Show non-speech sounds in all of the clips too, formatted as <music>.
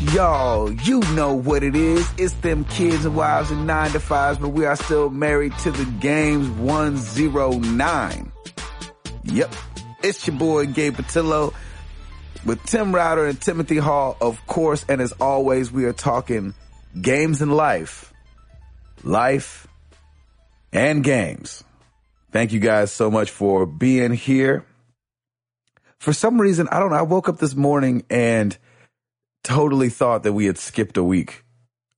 y'all. You know what it is. It's them kids and wives and nine to fives, but we are still married to the games 109. Yep. It's your boy Gabe Patillo with Tim Router and Timothy Hall, of course. And as always, we are talking games and life, life and games. Thank you guys so much for being here. For some reason, I don't know. I woke up this morning and totally thought that we had skipped a week.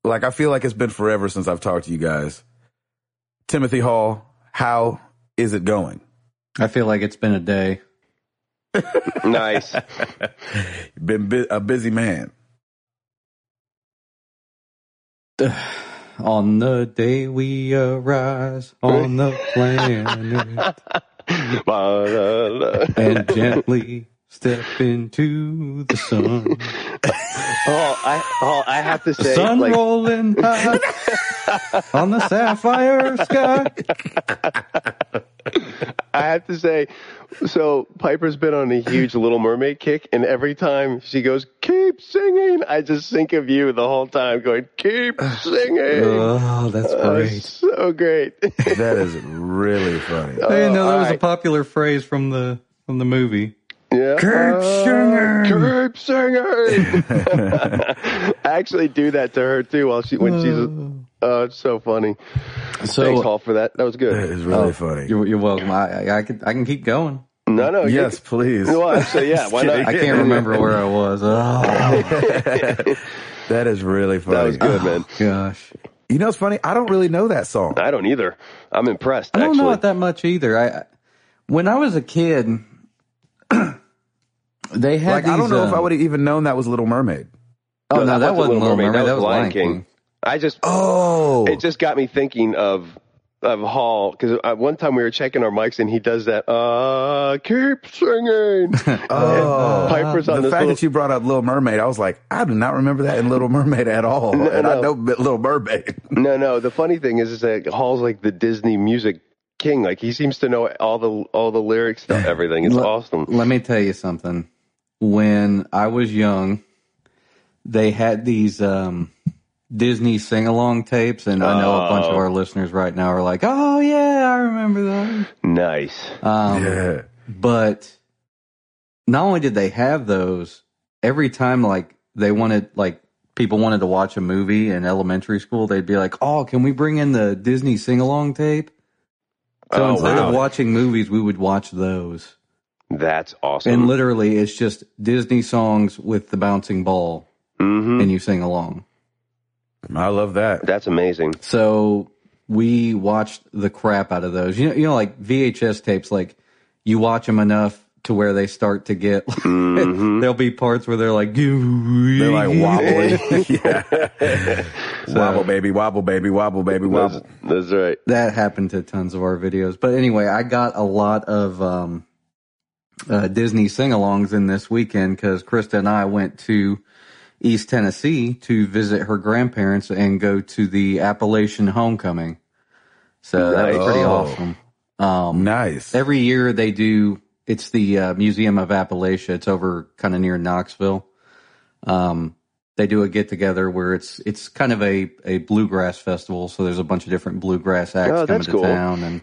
Like, I feel like it's been forever since I've talked to you guys. Timothy Hall, how is it going? I feel like it's been a day. <laughs> nice. <laughs> been bu- a busy man. <sighs> On the day we arise on the <laughs> planet and gently step into the sun. <laughs> Oh, I oh, I have to The say, sun like, rolling high <laughs> on the sapphire sky. I have to say, so Piper's been on a huge Little Mermaid kick, and every time she goes, "Keep singing," I just think of you the whole time, going, "Keep singing." Oh, that's Uh, great. so great. That is really funny. I didn't know that was a popular phrase from the from the movie. Yeah. Keep uh, singing. Keep singing. <laughs> I actually do that to her too while she when she's. Oh, it's so funny. So Thanks, Hall, for that. That was good. It was really Oh, funny. You're, you're welcome. I, I, I can I can keep going. No, no. you- Yes, please. Well, actually, yeah. <laughs> Why not? I can't remember where I was. Oh <laughs> That is really funny. That was good, man. Oh, gosh, You know, it's funny. I don't really know that song. I don't either. I'm impressed. I don't actually. know it that much either. I when I was a kid, <clears throat> they had. Like, I don't these, know if I um, would have even known that was Little Mermaid. Oh no, that, wasn't Little Mermaid. That was Lion Lion King. I just Oh, it just got me thinking of of Hall because one time we were checking our mics and he does that. Uh, keep singing. <laughs> oh. Piper's on the this fact little. that you brought up Little Mermaid, I was like, I do not remember that in Little Mermaid at all. and I know Little Mermaid. no, no. The funny thing is, is that Hall's like the Disney music king. Like he seems to know all the all the lyrics to <sighs> everything. It's Let- awesome. Let me tell you something. When I was young, they had these um, Disney sing along tapes, and I know a bunch of Oh. our listeners right now are like, "Oh yeah, I remember those." Nice. Um, yeah. But not only did they have those, every time like they wanted like people wanted to watch a movie in elementary school, they'd be like, "Oh, can we bring in the Disney sing along tape?" So Oh, instead wow. of watching movies, we would watch those. That's awesome. And literally, it's just Disney songs with the bouncing ball, hmm and you sing along. I love that. That's amazing. So we watched the crap out of those. You know, you know, like VHS tapes. Like you watch them enough to where they start to get. <laughs> there'll be parts where they're like, <laughs> They're like wobbly. <laughs> yeah. Wobble, baby, wobble, baby, wobble, baby, wobble. that's right. that happened to tons of our videos. But anyway, I got a lot of um, uh, Disney sing-alongs in this weekend because Krista and I went to East Tennessee to visit her grandparents and go to the Appalachian Homecoming. So that was pretty Oh. awesome. Um, Nice. every year they do. It's the uh, Museum of Appalachia. It's over kind of near Knoxville. Um, they do a get together where it's it's kind of a, a bluegrass festival. So there's a bunch of different bluegrass acts Oh, coming to cool. town, and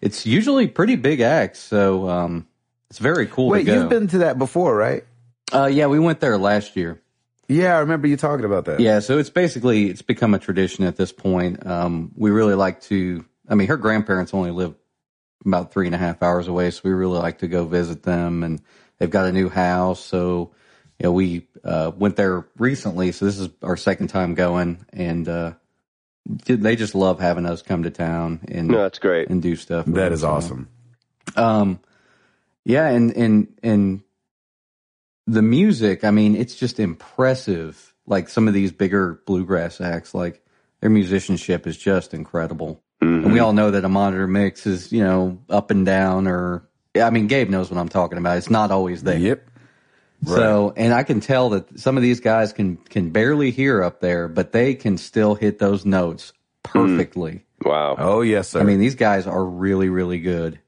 it's usually pretty big acts. So um, it's very cool. Wait, to go. you've been to that before, right? Uh, yeah, we went there last year. Yeah, I remember you talking about that. Yeah, so it's basically it's become a tradition at this point. Um, we really like to. I mean, her grandparents only live about three and a half hours away, so we really like to go visit them. And they've got a new house, so you know we uh, went there recently. So this is our second time going, and uh, they just love having us come to town and No, that's great. and do stuff. with That us, is so. awesome. Um, yeah, and and and the music. I mean, it's just impressive. Like some of these bigger bluegrass acts, like their musicianship is just incredible. And we all know that a monitor mix is, you know, up and down, or I mean, Gabe knows what I'm talking about. It's not always there. Yep. So, and I can tell that some of these guys can can barely hear up there, but they can still hit those notes hmm. perfectly. Wow. Oh yes, sir. I mean, these guys are really, really good.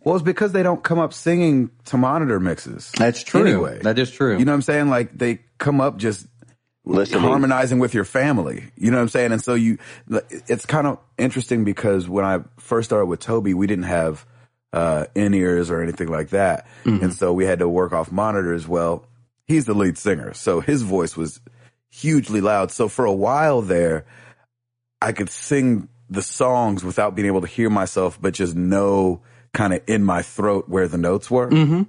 well, it's because they don't come up singing to monitor mixes. That's true. Anyway, That is true. You know what I'm saying? Like they come up just Listening. harmonizing with your family. You know what I'm saying? And so you, it's kind of interesting because when I first started with Toby, we didn't have uh, in ears or anything like that, and so we had to work off monitors. Well, he's the lead singer, so his voice was hugely loud. So for a while there, I could sing the songs without being able to hear myself, but just know kind of in my throat where the notes were. Mm-hmm.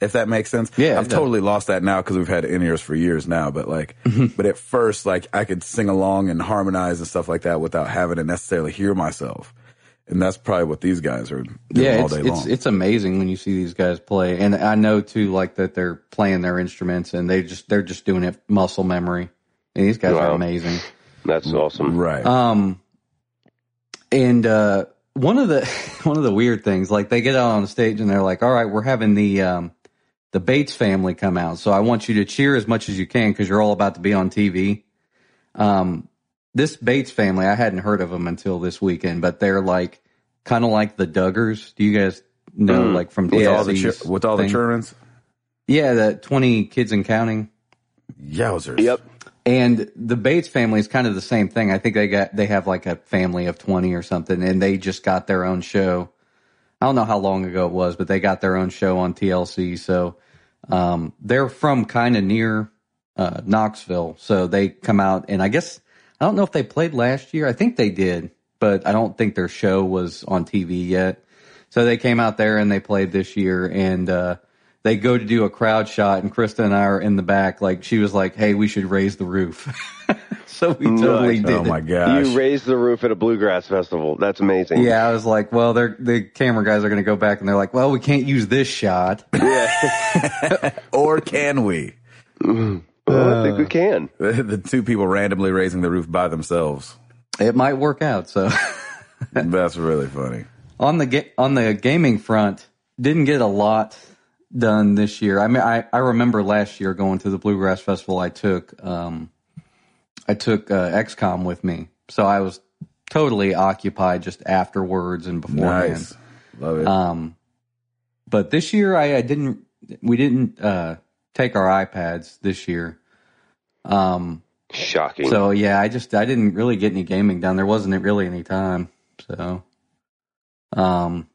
If that makes sense. Yeah, I've totally lost that now because we've had in ears for years now. But like, but at first, like I could sing along and harmonize and stuff like that without having to necessarily hear myself. And that's probably what these guys are doing yeah, all it's, day it's long. it's amazing when you see these guys play, and I know too, like that they're playing their instruments and they just they're just doing it muscle memory. And these guys are amazing. That's awesome. right. Um, and uh, one of the <laughs> one of the weird things, like they get out on the stage and they're like, "All right, we're having the um, the Bates family come out, so I want you to cheer as much as you can because you're all about to be on TV." Um, this Bates family, I hadn't heard of them until this weekend, but they're like kind of like the Duggars. Do you guys know, Mm. like from with all the TLC's chi- with all the thing? children's, Yeah, the twenty kids and counting. yowzers. Yep. And the Bates family is kind of the same thing. I think they got they have like a family of twenty or something, and they just got their own show. I don't know how long ago it was, but they got their own show on TLC. So um, they're from kind of near uh, Knoxville, so they come out, and I guess I don't know if they played last year. I think they did, but I don't think their show was on TV yet. So they came out there and they played this year, and uh, they go to do a crowd shot, and Krista and I are in the back. Like she was like, "Hey, we should raise the roof." <laughs> so we totally Nice. did. Oh it. my gosh. You raised the roof at a bluegrass festival. That's amazing. Yeah, I was like, "Well, they're the camera guys are going to go back," and they're like, "Well, we can't use this shot." Yeah. <laughs> or can we? <laughs> Well, I think we can. <laughs> the two people randomly raising the roof by themselves. it might work out. So <laughs> That's really funny. on the ga- on the gaming front, didn't get a lot done this year. I mean, I, I remember last year going to the Bluegrass Festival. I took um, I took uh, XCOM with me, so I was totally occupied just afterwards and beforehand. Nice. Love it. Um, but this year I, I didn't. We didn't uh, take our iPads this year. Um, Shocking. so yeah, I just I didn't really get any gaming done. There wasn't really any time. So, um,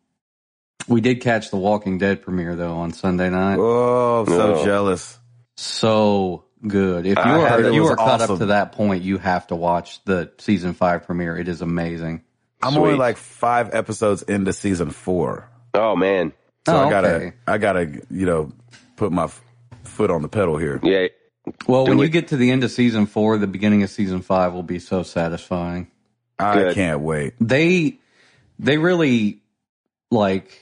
we did catch the Walking Dead premiere though on Sunday night. oh, I'm so Oh. jealous. So good. If you I are if you are caught up to that point, you have to watch the season five premiere. It is amazing. I'm only like five episodes into season four, oh man. so Oh, I gotta, okay. I gotta, you know, put my f- foot on the pedal here. Yeah. Well, Do when you get to the end of season four, the beginning of season five will be so satisfying. I Good. can't wait. They they really like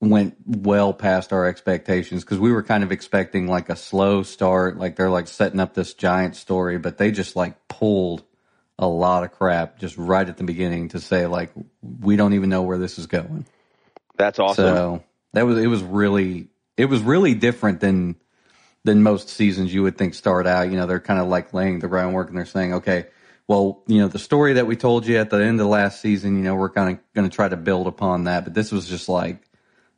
went well past our expectations because we were kind of expecting like a slow start, like they're like setting up this giant story, but they just like pulled a lot of crap just right at the beginning to say like we don't even know where this is going. That's awesome. So that was it was really it was really different than than most seasons you would think start out. You know, they're kind of like laying the groundwork and they're saying, okay, well, you know, the story that we told you at the end of last season, you know, we're kind of going to try to build upon that. But this was just like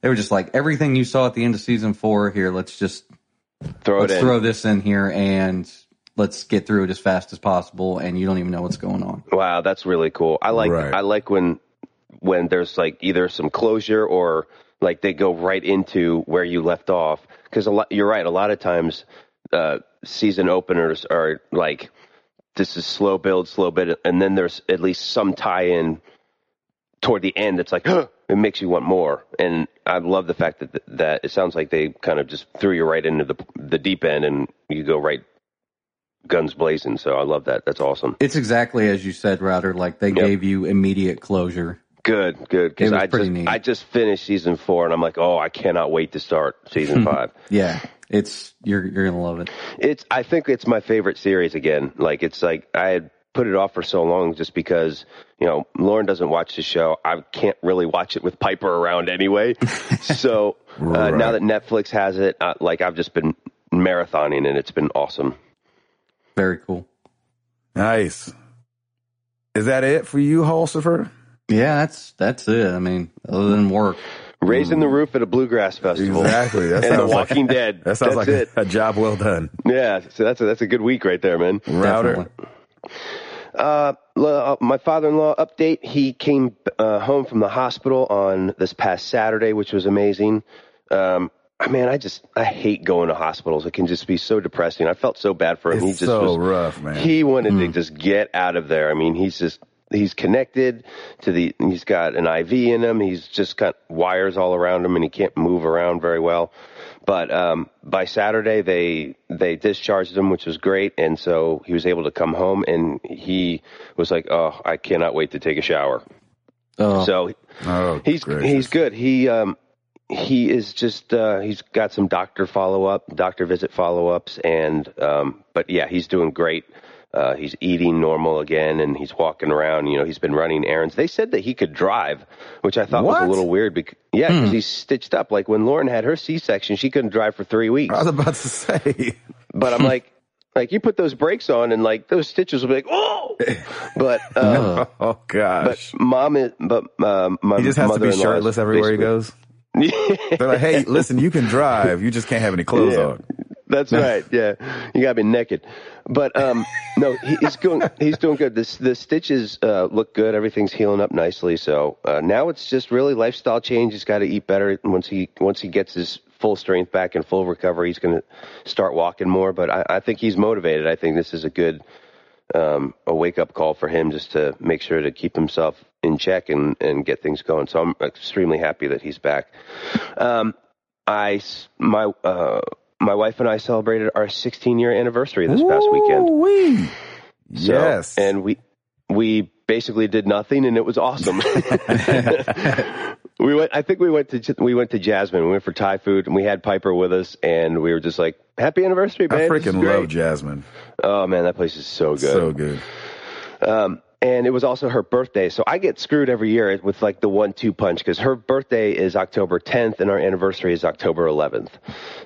they were just like everything you saw at the end of season four. Here, let's just throw let's it in. throw this in here and let's get through it as fast as possible. And you don't even know what's going on. Wow, that's really cool. I like Right. I like when when there's like either some closure or like they go right into where you left off because a lot you're right a lot of times uh season openers are like this is slow build slow build, and then there's at least some tie in toward the end it's like it makes you want more and I love the fact that that it sounds like they kind of just threw you right into the the deep end and you go right guns blazing so I love that that's awesome It's exactly as you said, Router. Like they Yep. gave you immediate closure. Good, good. It Because was I pretty just neat. I just finished season four, and I'm like, oh, I cannot wait to start season <laughs> five. Yeah, it's you're you're gonna love it. It's I think it's my favorite series again. Like it's like I had put it off for so long just because you know Lauren doesn't watch the show. I can't really watch it with Piper around anyway. <laughs> so uh, Right. now that Netflix has it, uh, like I've just been marathoning, and it's been awesome. Very cool. Nice. Is that it for you, Holsifer? Yeah, that's that's it. I mean, other than work, raising the roof at a bluegrass festival. Exactly. That <laughs> and The sounds like- Walking Dead. That sounds That's like it. a, a job well done. Yeah, so that's a, that's a good week right there, man. Router. Definitely. Uh, uh, my father-in-law update. He came uh, home from the hospital on this past Saturday, which was amazing. Um, man, I just I hate going to hospitals. It can just be so depressing. I felt so bad for him. It's he just so was, rough, man. He wanted to just get out of there. I mean, he's just he's connected to the. He's got an IV in him. He's just got wires all around him, and he can't move around very well. But um, by Saturday, they they discharged him, which was great, and so he was able to come home. And he was like, "Oh, I cannot wait to take a shower." Oh, So Oh, he's gracious. he's good. He um he is just uh he's got some doctor follow up, doctor visit follow ups, and um but yeah, he's doing great. Uh, he's eating normal again, and he's walking around. You know, he's been running errands. They said that he could drive, which I thought was a little weird. Because yeah, because he's stitched up. Like when Lauren had her C section, she couldn't drive for three weeks. I was about to say. But I'm like, like you put those brakes on, and like those stitches will be like, oh. But <laughs> um, oh but gosh. mom is, but um, my he just has to be shirtless everywhere he goes. <laughs> They're like, hey, listen, you can drive. You just can't have any clothes Yeah. on. That's right. Yeah, you gotta be naked. But um, no, he, he's going. He's doing good. This the stitches uh, look good. Everything's healing up nicely. So uh, now it's just really lifestyle change. He's got to eat better. Once he once he gets his full strength back and full recovery, he's going to start walking more. But I, I think he's motivated. I think this is a good um, a wake up call for him just to make sure to keep himself in check and and get things going. So I'm extremely happy that he's back. Um, I my uh, my wife and I celebrated our 16 year anniversary this past weekend. So- yes. and we we basically did nothing, and it was awesome. <laughs> we went. I think we went to we went to Jasmine. We went for Thai food, and we had Piper with us, and we were just like, "Happy anniversary, I man!" This freaking love Jasmine. Oh man, that place is so good. So good. Um, and it was also her birthday. So I get screwed every year with like the one two punch because her birthday is October 10th and our anniversary is October 11th.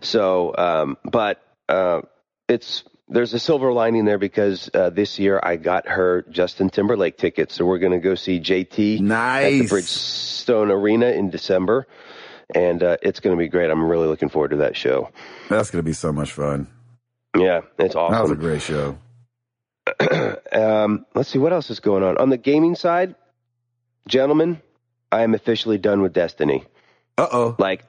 So, um, but, uh, it's, there's a silver lining there because, uh, this year I got her Justin Timberlake tickets. So we're going to go see JT at the Bridgestone Arena in December. And, uh, it's going to be great. I'm really looking forward to that show. That's going to be so much fun. Yeah, it's awesome. That was a great show. <clears throat> um, let's see what else is going on on the gaming side, gentlemen. I am officially done with Destiny. Uh oh. Like,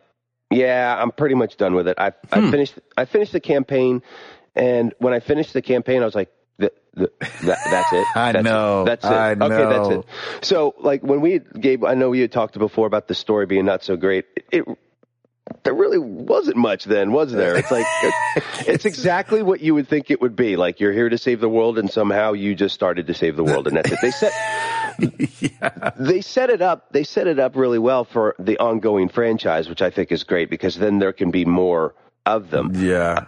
yeah, I'm pretty much done with it. I I Hmm. finished I finished the campaign, and when I finished the campaign, I was like, the, the, that, that's it. <laughs> I That's know. It. That's it. I Okay, that's it. So, like when we gave, I know we had talked before about the story being not so great. It, there really wasn't much then, was there? It's like <laughs> it's exactly what you would think it would be. Like you're here to save the world, and somehow you just started to save the world, and that's it. They set <laughs> yeah. they set it up. They set it up really well for the ongoing franchise, which I think is great because then there can be more of them. Yeah.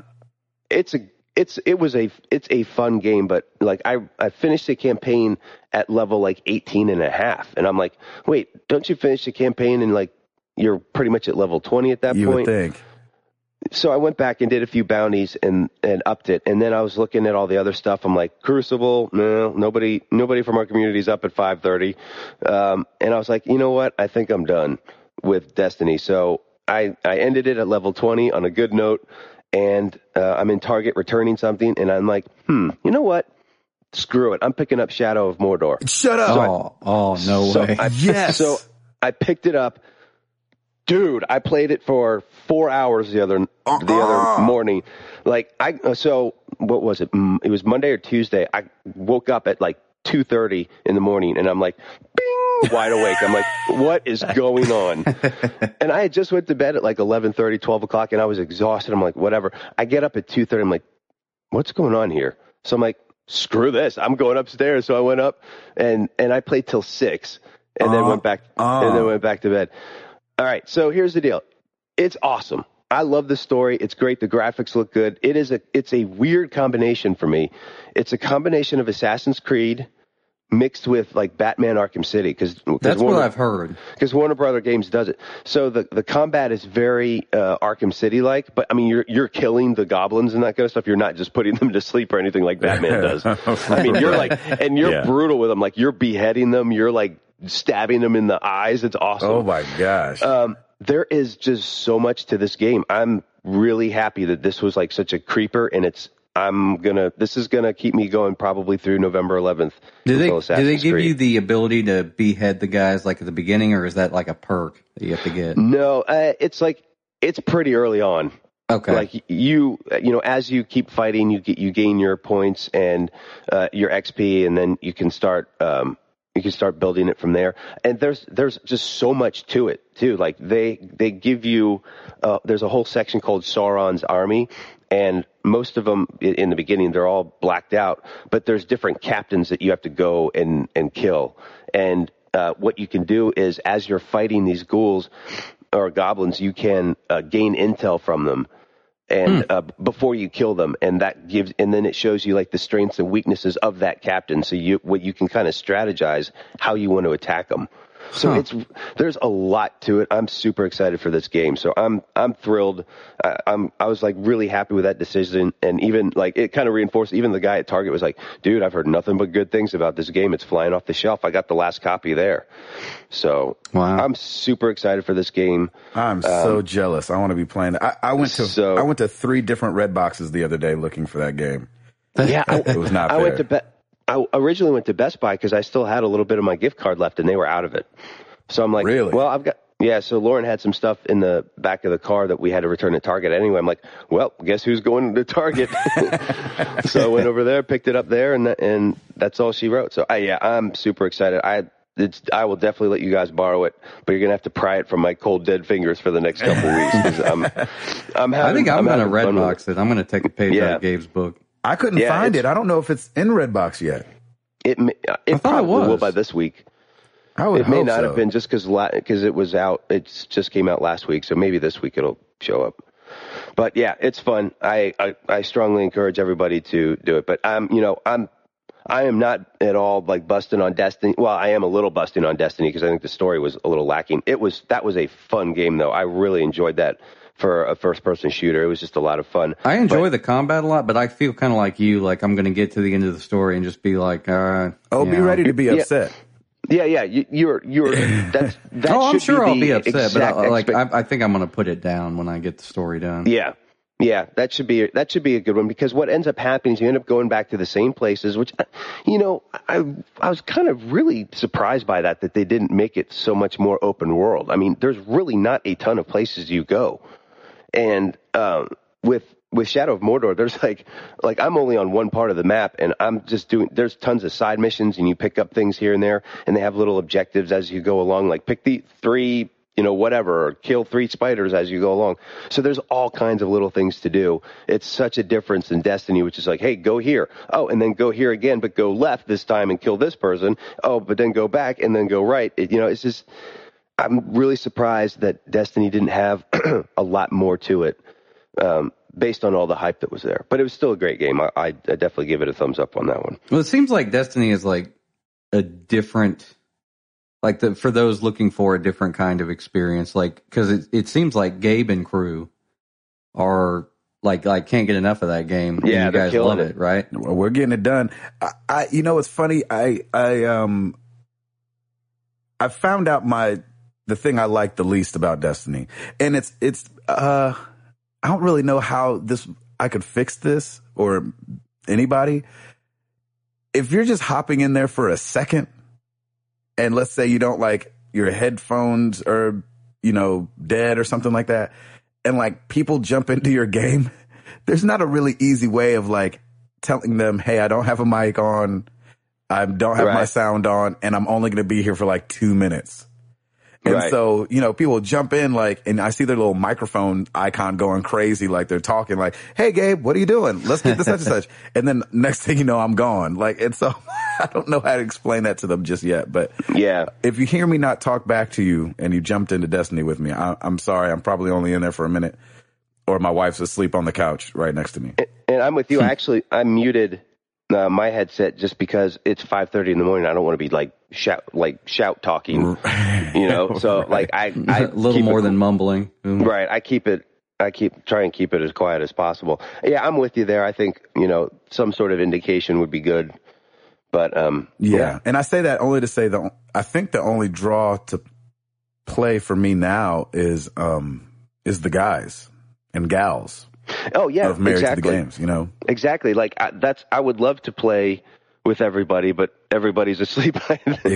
It's a it's it was a it's a fun game, but like I I finished the campaign at level like 18 and a half, and I'm like, wait, don't you finish the campaign and like you're pretty much at level 20 at that You point? would think. so I went back and did a few bounties and and upped it, and then I was looking at all the other stuff. I'm like, Crucible, no, nobody nobody from our community's up at 5:30, um, and I was like, you know what? I think I'm done with Destiny. So I I ended it at level 20 on a good note, and uh, I'm in Target returning something, and I'm like, hmm, you know what? Screw it. I'm picking up Shadow of Mordor. Shut up. oh, oh, no So way. I, <laughs> Yes. So I picked it up. Dude, I played it for four hours the other the Uh-uh. other morning. Like I uh, so what was it? It was Monday or Tuesday. I woke up at like two thirty in the morning, and I'm like, bing, wide awake. I'm like, <laughs> what is going on? <laughs> and I had just went to bed at like 11:30, 12 o'clock, and I was exhausted. I'm like, whatever. I get up at two thirty. I'm like, what's going on here? So I'm like, screw this. I'm going upstairs. So I went up and and I played till six, and then Uh, went back uh. and then went back to bed. All right. So here's the deal. It's awesome. I love the story. It's great. The graphics look good. It is a it's a weird combination for me. It's a combination of Assassin's Creed mixed with like Batman Arkham City because That's what I've heard. because Warner Brother Games does it. So the the combat is very uh, Arkham City like, but I mean you're you're killing the goblins and that kind of stuff. You're not just putting them to sleep or anything like Batman <laughs> does. I mean you're like and you're Yeah. brutal with them. Like you're beheading them. You're like stabbing them in the eyes. It's awesome. Oh my gosh. Um, there is just so much to this game. I'm really happy that this was like such a creeper, and it's I'm gonna. This is gonna keep me going probably through November 11th. Do they do they give Creed. you the ability to behead the guys like at the beginning, or is that like a perk that you have to get? No, uh, it's like it's pretty early on. Okay, Like you, you know, as you keep fighting, you get you gain your points and uh, your XP, and then you can start um, you can start building it from there. And there's there's just so much to it too. Like they they give you uh, there's a whole section called Sauron's army, and most of them in the beginning they're all blacked out, but there's different captains that you have to go and and kill. And uh, what you can do is as you're fighting these ghouls or goblins, you can uh, gain intel from them and uh, before you kill them, and that gives, and then it shows you like the strengths and weaknesses of that captain, so you what you can kind of strategize how you want to attack them. So Huh. it's there's a lot to it. I'm super excited for this game. So I'm I'm thrilled. I, I'm I was like really happy with that decision, and even like it kind of reinforced. Even the guy at Target was like, "Dude, I've heard nothing but good things about this game. It's flying off the shelf. I got the last copy there." So Wow. I'm super excited for this game. I'm um, so jealous. I want to be playing. that. I, I went to So- I went to three different red boxes the other day looking for that game. <laughs> Yeah, I, It was not I fair. went to Be- I originally went to Best Buy because I still had a little bit of my gift card left, and they were out of it. So I'm like, Really? Well, I've got yeah. So Lauren had some stuff in the back of the car that we had to return at Target anyway. I'm like, well, guess who's going to Target? <laughs> so I went over there, picked it up there, and that, and that's all she wrote. So I, yeah, I'm super excited. I. It's, I will definitely let you guys borrow it, but you're gonna have to pry it from my cold dead fingers for the next couple weeks. 'cause I'm, <laughs> I'm having, I think I'm, gonna having red fun it. box it. I'm gonna take a page Yeah. out of Gabe's book. I couldn't Yeah, find it. I don't know if it's in Redbox yet. It may- uh, I it thought it probably will by this week. It may not so. have been just because because it was out. It just came out last week, so maybe this week it'll show up. But yeah, it's fun. I, I I strongly encourage everybody to do it. But I'm you know I'm I am not at all like busting on Destiny. Well, I am a little busting on Destiny because I think the story was a little lacking. It was that was a fun game though. I really enjoyed that for a first person shooter. It was just a lot of fun. I enjoy the combat a lot, but I feel kind of like you. Like I'm gonna get to the end of the story and just be like, all right. Oh, be know. ready to be Yeah. upset. Yeah, yeah. You, you're you're <laughs> that's that. oh, I'm sure be I'll be upset, but exact I, like expect- I, I think I'm gonna put it down when I get the story done. Yeah. Yeah, that should be that should be a good one because what ends up happening is you end up going back to the same places, which you know I I was kind of really surprised by that that they didn't make it so much more open world. I mean, there's really not a ton of places you go, and um, with with Shadow of Mordor, there's like like I'm only on one part of the map, and I'm just doing. There's tons of side missions, and you pick up things here and there, and they have little objectives as you go along. Like pick the three, you know, whatever, or kill three spiders as you go along. So there's all kinds of little things to do. It's such a difference in Destiny, which is like, hey, go here, oh, and then go here again, but go left this time and kill this person. Oh, but then go back and then go right. It, you know, it's just. I'm really surprised that Destiny didn't have <clears throat> a lot more to it, um, based on all the hype that was there. But it was still a great game. I, I, I definitely give it a thumbs up on that one. Well, it seems like Destiny is like a different, like the for those looking for a different kind of experience. Like because it it seems like Gabe and crew are like like can't get enough of that game. and Yeah, you guys love it. it, right? Well, We're getting it done. I, I, you know, it's funny. I, I, um, I found out my the thing I like the least about Destiny, and it's it's. uh I don't really know how this I could fix this or anybody. If you're just hopping in there for a second, and let's say you don't like your headphones or you know dead or something like that, and like people jump into your game, <laughs> there's not a really easy way of like telling them, "Hey, I don't have a mic on, I don't have my sound on, and I'm only going to be here for like two minutes." And Right. so, you know, people jump in like, and I see their little microphone icon going crazy, like they're talking like, Hey Gabe, what are you doing? Let's get this such and such. <laughs> And then next thing you know, I'm gone. Like, and so <laughs> I don't know how to explain that to them just yet, but Yeah. if you hear me not talk back to you and you jumped into Destiny with me, I, I'm sorry. I'm probably only in there for a minute or my wife's asleep on the couch right next to me. And I'm with you. Hmm. Actually, I muted uh, my headset just because it's 5:30 in the morning. I don't want to be like shout like shout talking, you know. So <laughs> like I, I <laughs> a little more it- than mumbling. Right. I keep it. I keep try and keep it as quiet as possible. Yeah, I'm with you there. I think you know some sort of indication would be good. But um, Yeah. And I say that only to say that I think the only draw to play for me now is um is the guys and gals Oh yeah, of married exactly. to the games. You know, Exactly. Like I, that's I would love to play with everybody, but everybody's asleep. <laughs> when,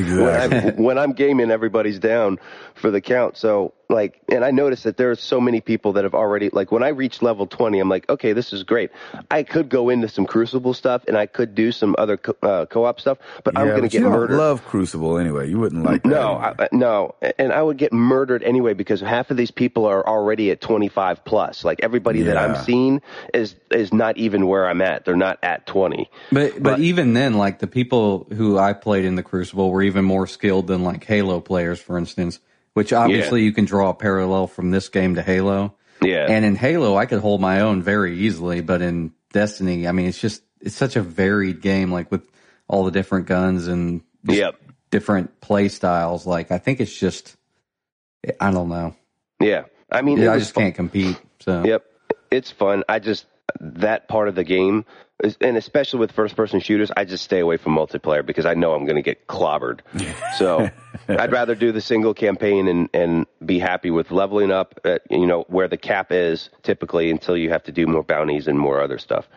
I'm, when I'm gaming, everybody's down for the count. So like, and I noticed that there are so many people that have already like when I reached level 20, I'm like, okay, this is great. I could go into some Crucible stuff and I could do some other co- uh, co-op stuff, but I'm going to get you don't murdered. love Crucible anyway. You wouldn't like that. No, anyway. I, I- no, and I would get murdered anyway because half of these people are already at 25 plus. Like everybody that I'm seeing is is not even where I'm at. They're not at 20. But, but even then, like the people who I played in the Crucible were even more skilled than like Halo players, for instance. Which obviously you can draw a parallel from this game to Halo. Yeah. And in Halo, I could hold my own very easily, but in Destiny, I mean, it's just it's such a varied game, like with all the different guns and Yep. different play styles. Like I think it's just, I don't know. Yeah. I mean, I just fun. can't compete. So Yep. It's fun. I just that part of the game, and especially with first person shooters, I just stay away from multiplayer because I know I'm going to get clobbered. <laughs> So I'd rather do the single campaign and and be happy with leveling up. At, you know where the cap is typically until you have to do more bounties and more other stuff.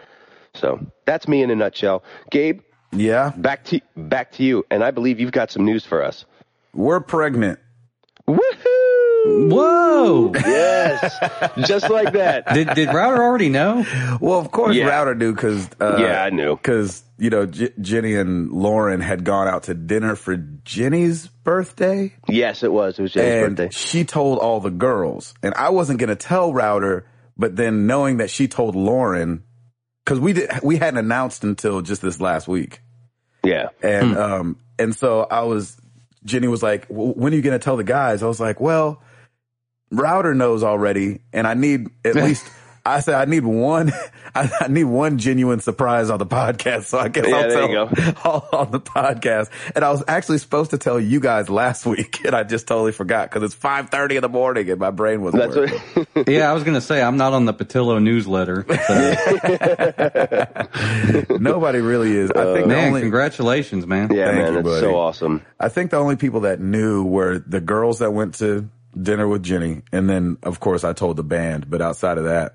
So that's me in a nutshell. Gabe, yeah, back to back to you, and I believe you've got some news for us. we're pregnant. Woohoo! Whoa, Yes, just like that. <laughs> did did Router already know? Well, of course, Yeah. Router knew because uh, Yeah, I knew. because you know J- Jenny and Lauren had gone out to dinner for Jenny's birthday, Yes, it was. It was Jenny's and birthday. she told all the girls, and I wasn't gonna tell Router, but then knowing that she told Lauren, because we did we hadn't announced until just this last week. Yeah. And um and so I was Jenny was like, "When are you going to tell the guys?" I was like, "Well, Router knows already, and I need at <laughs> least." I said I need one. <laughs> I, I need one genuine surprise on the podcast, so I guess Yeah, I'll there tell you <laughs> all on the podcast. And I was actually supposed to tell you guys last week, and I just totally forgot because it's five thirty in the morning, and my brain was. That's working. what, Yeah, I was gonna say I'm not on the Patillo newsletter. So, Nobody really is. I think the uh, man, only congratulations, man. yeah, Thank man, you, that's buddy. so awesome. I think the only people that knew were the girls that went to dinner with Jenny. And then, of course, I told the band. But outside of that,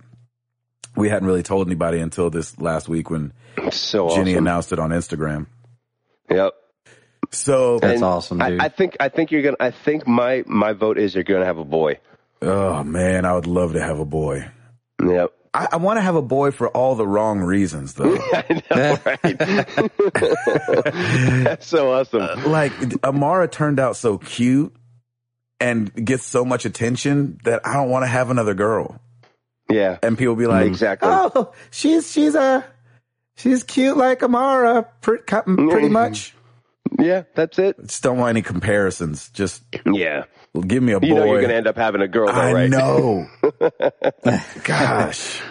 we hadn't really told anybody until this last week when So Jenny awesome. announced it on Instagram. Yep. So, That's And awesome, dude. I, I think I think you're gonna. I think my my vote is you're gonna have a boy. oh man, I would love to have a boy. Yep. I, I want to have a boy for all the wrong reasons, though. <laughs> I know, <laughs> right? <laughs> that's so awesome. like, Amara turned out so cute and gets so much attention that I don't want to have another girl. Yeah. And people be like, Exactly. Oh, she's she's a she's cute like Amara, pretty, pretty much. Yeah. That's it. Just don't want any comparisons. Just Yeah. give me a boy. You know you're gonna end up having a girl, though, I right? know. <laughs> Gosh.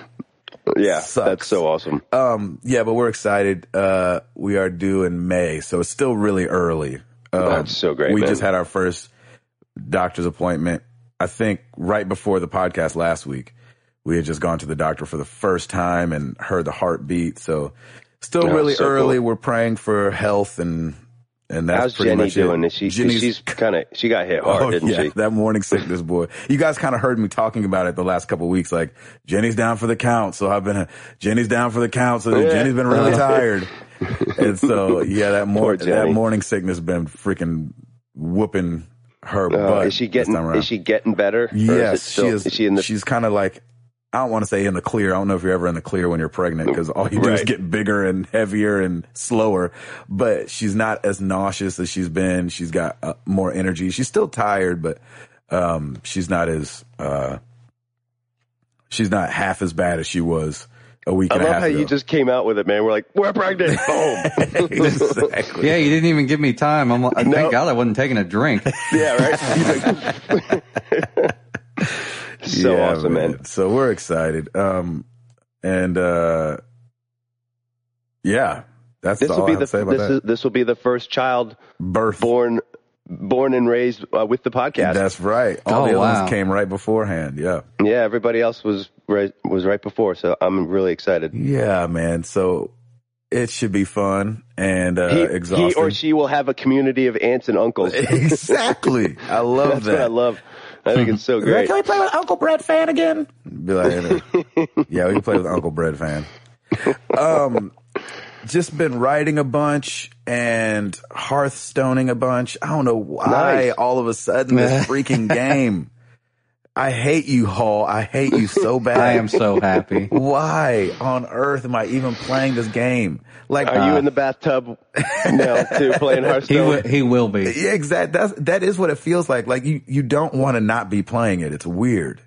Yeah. Sucks. That's so awesome. Um. Yeah, but we're excited. Uh, we are due in May, so it's still really early. Um, That's so great, We man. just had our first doctor's appointment. I think right before the podcast last week. We had just gone to the doctor for the first time and heard the heartbeat. So still Oh, really so early. cool. We're praying for health and and that's How's pretty Jenny much doing? it. Is she? She's kind of. She got hit hard, Oh didn't yeah, she? that morning sickness boy. You guys kind of heard me talking about it the last couple of weeks. Like Jenny's down for the count, so I've been. Jenny's down for the count, so Yeah. Jenny's been really <laughs> tired. and so yeah, that mor- that morning sickness been freaking whooping her Uh, butt. is she getting? Is she getting better? Or is Yes, still- she is. Is she in the? she's kind of like. I don't want to say in the clear. I don't know if you're ever in the clear when you're pregnant because all you do is get bigger and heavier and slower. But she's not as nauseous as she's been. She's got uh, more energy. She's still tired, but um, she's not as uh, she's not half as bad as she was a week I and a love half how ago. you just came out with it, man. We're like, we're pregnant. <laughs> Boom. <laughs> <laughs> exactly. yeah, you didn't even give me time. I'm like, No. thank God I wasn't taking a drink. yeah, right. so Yeah, awesome, man. So we're excited. Um, and uh, yeah, that's This all will I be have the say about this that. is this will be the first child Birth. born born and raised uh, with the podcast. That's right. All Oh, the other wow. ones came right beforehand. Yeah. yeah, everybody else was right was right before, so I'm really excited. Yeah, man. So It should be fun and uh, He, exhausting. he or she will have a community of aunts and uncles. <laughs> exactly. I love <laughs> That's that. what I love. I think it's so <laughs> Like, great. Can we play with Uncle Brett fan again? Be like, yeah, we can play with Uncle Brett fan. Um, just been writing a bunch and Hearthstoning a bunch. I don't know why Nice. all of a sudden this <laughs> freaking game. I hate you, Hall. I hate you so <laughs> bad. I am so happy. Why on earth am I even playing this game? Like, Are you uh, in the bathtub now too, playing <laughs> He Hearthstone? will, he will be. yeah, exactly. That's that is what it feels like. Like you, you don't want to not be playing it. It's weird.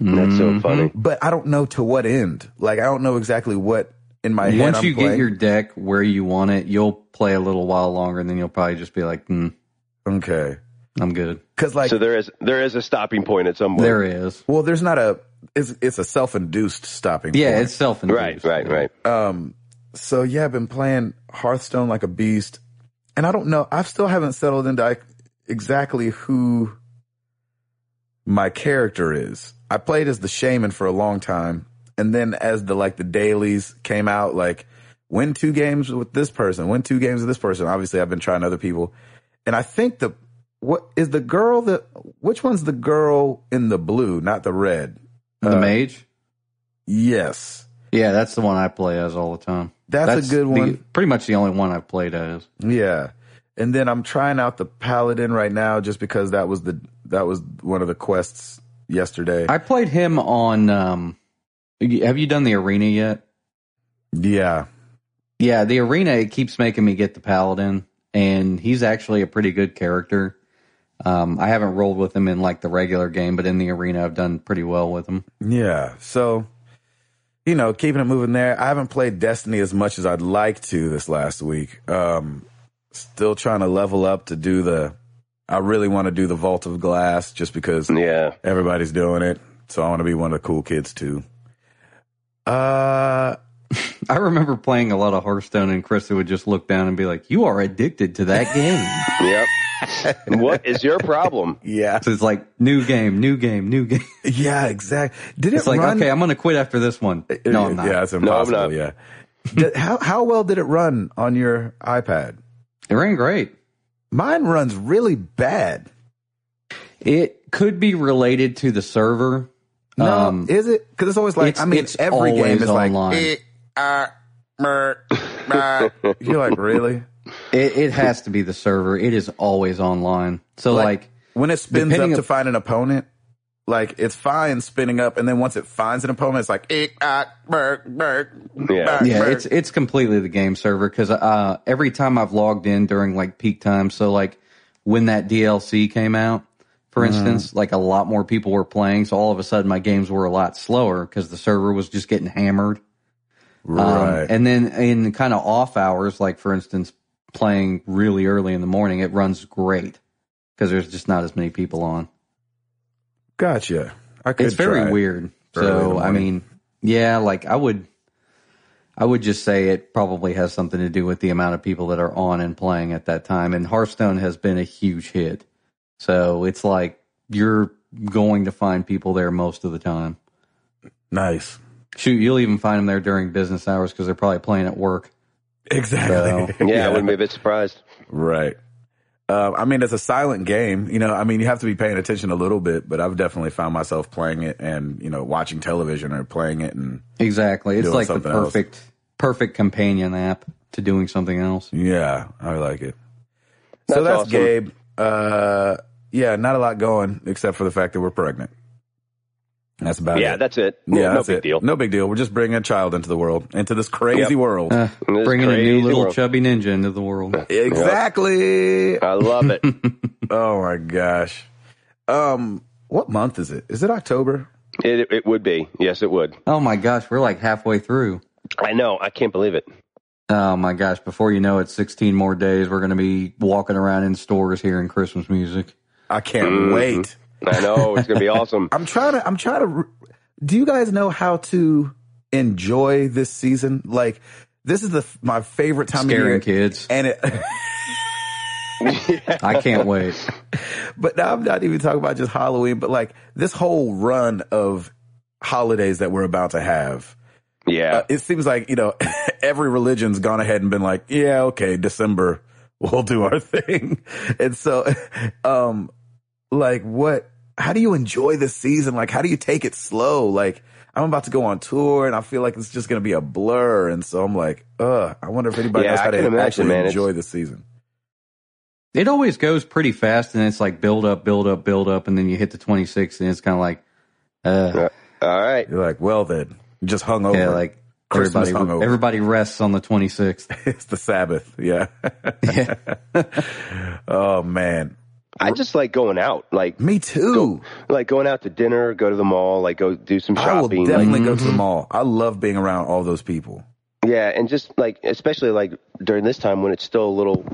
That's so mm-hmm. funny. but I don't know to what end. Like I don't know exactly what in my head. Once you playing. get your deck where you want it, you'll play a little while longer, and then you'll probably just be like, mm, okay, "I'm good." because like, So there is there is a stopping point at some point. There is. well, there's not a. It's it's a self induced stopping. Point. Yeah, point. it's self induced. Right, right, right. Um. So yeah, I've been playing Hearthstone like a beast, and I don't know. I still haven't settled into like, exactly who my character is. I played as the shaman for a long time, and then as the like the dailies came out, like win two games with this person, win two games with this person. Obviously, I've been trying other people, and I think the what is the girl that which one's the girl in the blue, not the red? The Uh, mage. Yes, Yeah, that's the one I play as all the time. That's a good the- one. pretty much the only one I've played as. yeah. And then I'm trying out the paladin right now, just because that was the that was one of the quests yesterday. I played him on. Um, have you done the arena yet? yeah, Yeah, the arena it keeps making me get the paladin, and he's actually a pretty good character. Um, I haven't rolled with him in like the regular game, but in the arena, I've done pretty well with him. Yeah. So, you know, keeping it moving there. I haven't played Destiny as much as I'd like to this last week. Um, still trying to level up to do the, I really want to do the Vault of Glass just because Yeah. everybody's doing it. So I want to be one of the cool kids too. Uh, <laughs> I remember playing a lot of Hearthstone, and Chris would just look down and be like, "You are addicted to that game." <laughs> Yep. what is your problem? yeah. so it's like new game, new game, new game. <laughs> Yeah, exactly. Did it It's like, run? okay, I'm going to quit after this one. No, I'm not. Yeah, it's I'm impossible. not. Yeah. Did- how, how well did it run on your iPad? It ran great. Mine runs really bad. It could be related to the server. No, Um, is it? Because it's always like it's- I mean, it's every game always is online. like eh, ah, mer, <laughs> you're like really It, it has to be the server. It is always online. So like, when it spins up depending to up- find an opponent. Like it's fine spinning up, and then once it finds an opponent, it's like eh, ah, mer, mer, Yeah. yeah, mer. it's it's completely the game server because uh, every time I've logged in during like peak time, so like when that DLC came out, for Mm-hmm. instance, like a lot more people were playing, so all of a sudden my games were a lot slower because the server was just getting hammered. Um, right. and then in kind of off hours, like for instance, playing really early in the morning, it runs great because there's just not as many people on. gotcha. I could It's very weird. So I mean, yeah, like I would, I would just say it probably has something to do with the amount of people that are on and playing at that time. And Hearthstone has been a huge hit, so it's like you're going to find people there most of the time. Nice. Shoot, you'll even find them there during business hours because they're probably playing at work. Exactly. <laughs> Yeah, I wouldn't be a bit surprised. Right. Uh, I mean, it's a silent game. You know, I mean, you have to be paying attention a little bit, but I've definitely found myself playing it and, you know, watching television or playing it. And Exactly, it's like the something else. perfect, perfect companion app to doing something else. yeah, I like it. so That's that's awesome. Gabe. Uh, yeah, not a lot going except for the fact that we're pregnant. That's about Yeah, it. Yeah, that's it. yeah, no that's big it. deal. No big deal. We're just bringing a child into the world, into this crazy Yep. world. Uh, This bringing a new little world. chubby ninja into the world. <laughs> exactly. I love it. <laughs> Oh my gosh. Um, what month is it? Is it October? it. It would be. Yes, it would. Oh my gosh, we're like halfway through. I know. I can't believe it. Oh my gosh, before you know it, 16 more days, we're going to be walking around in stores hearing Christmas music. I can't Mm-hmm. wait. I know. It's going to be <laughs> awesome. I'm trying to. I'm trying to. Do you guys know how to enjoy this season? Like, this is the my favorite time of Scaring year, kids. and it. <laughs> I can't wait. but now I'm not even talking about just Halloween, but like this whole run of holidays that we're about to have. Yeah. Uh, it seems like, you know, <laughs> every religion's gone ahead and been like, yeah, okay, December, <laughs> we'll do our thing. <laughs> And so, um, like what, how do you enjoy this season? Like, how do you take it slow? Like, I'm about to go on tour and I feel like it's just going to be a blur. And so I'm like, uh, I wonder if anybody Yeah, knows how to imagine, actually man. Enjoy the season. It always goes pretty fast, and it's like build up, build up, build up, and then you hit the 26, and it's kind of like, uh, All right. You're like, well then, you just hung over. yeah, like Christmas everybody, hungover. everybody rests on the 26th. <laughs> it's the Sabbath. Yeah. yeah. <laughs> oh man. I just like going out, like Me too. like going out to dinner, go to the mall, like go do some I will shopping. definitely like, go to the mm-hmm. mall. I love being around all those people. yeah, and just like especially like during this time when it's still a little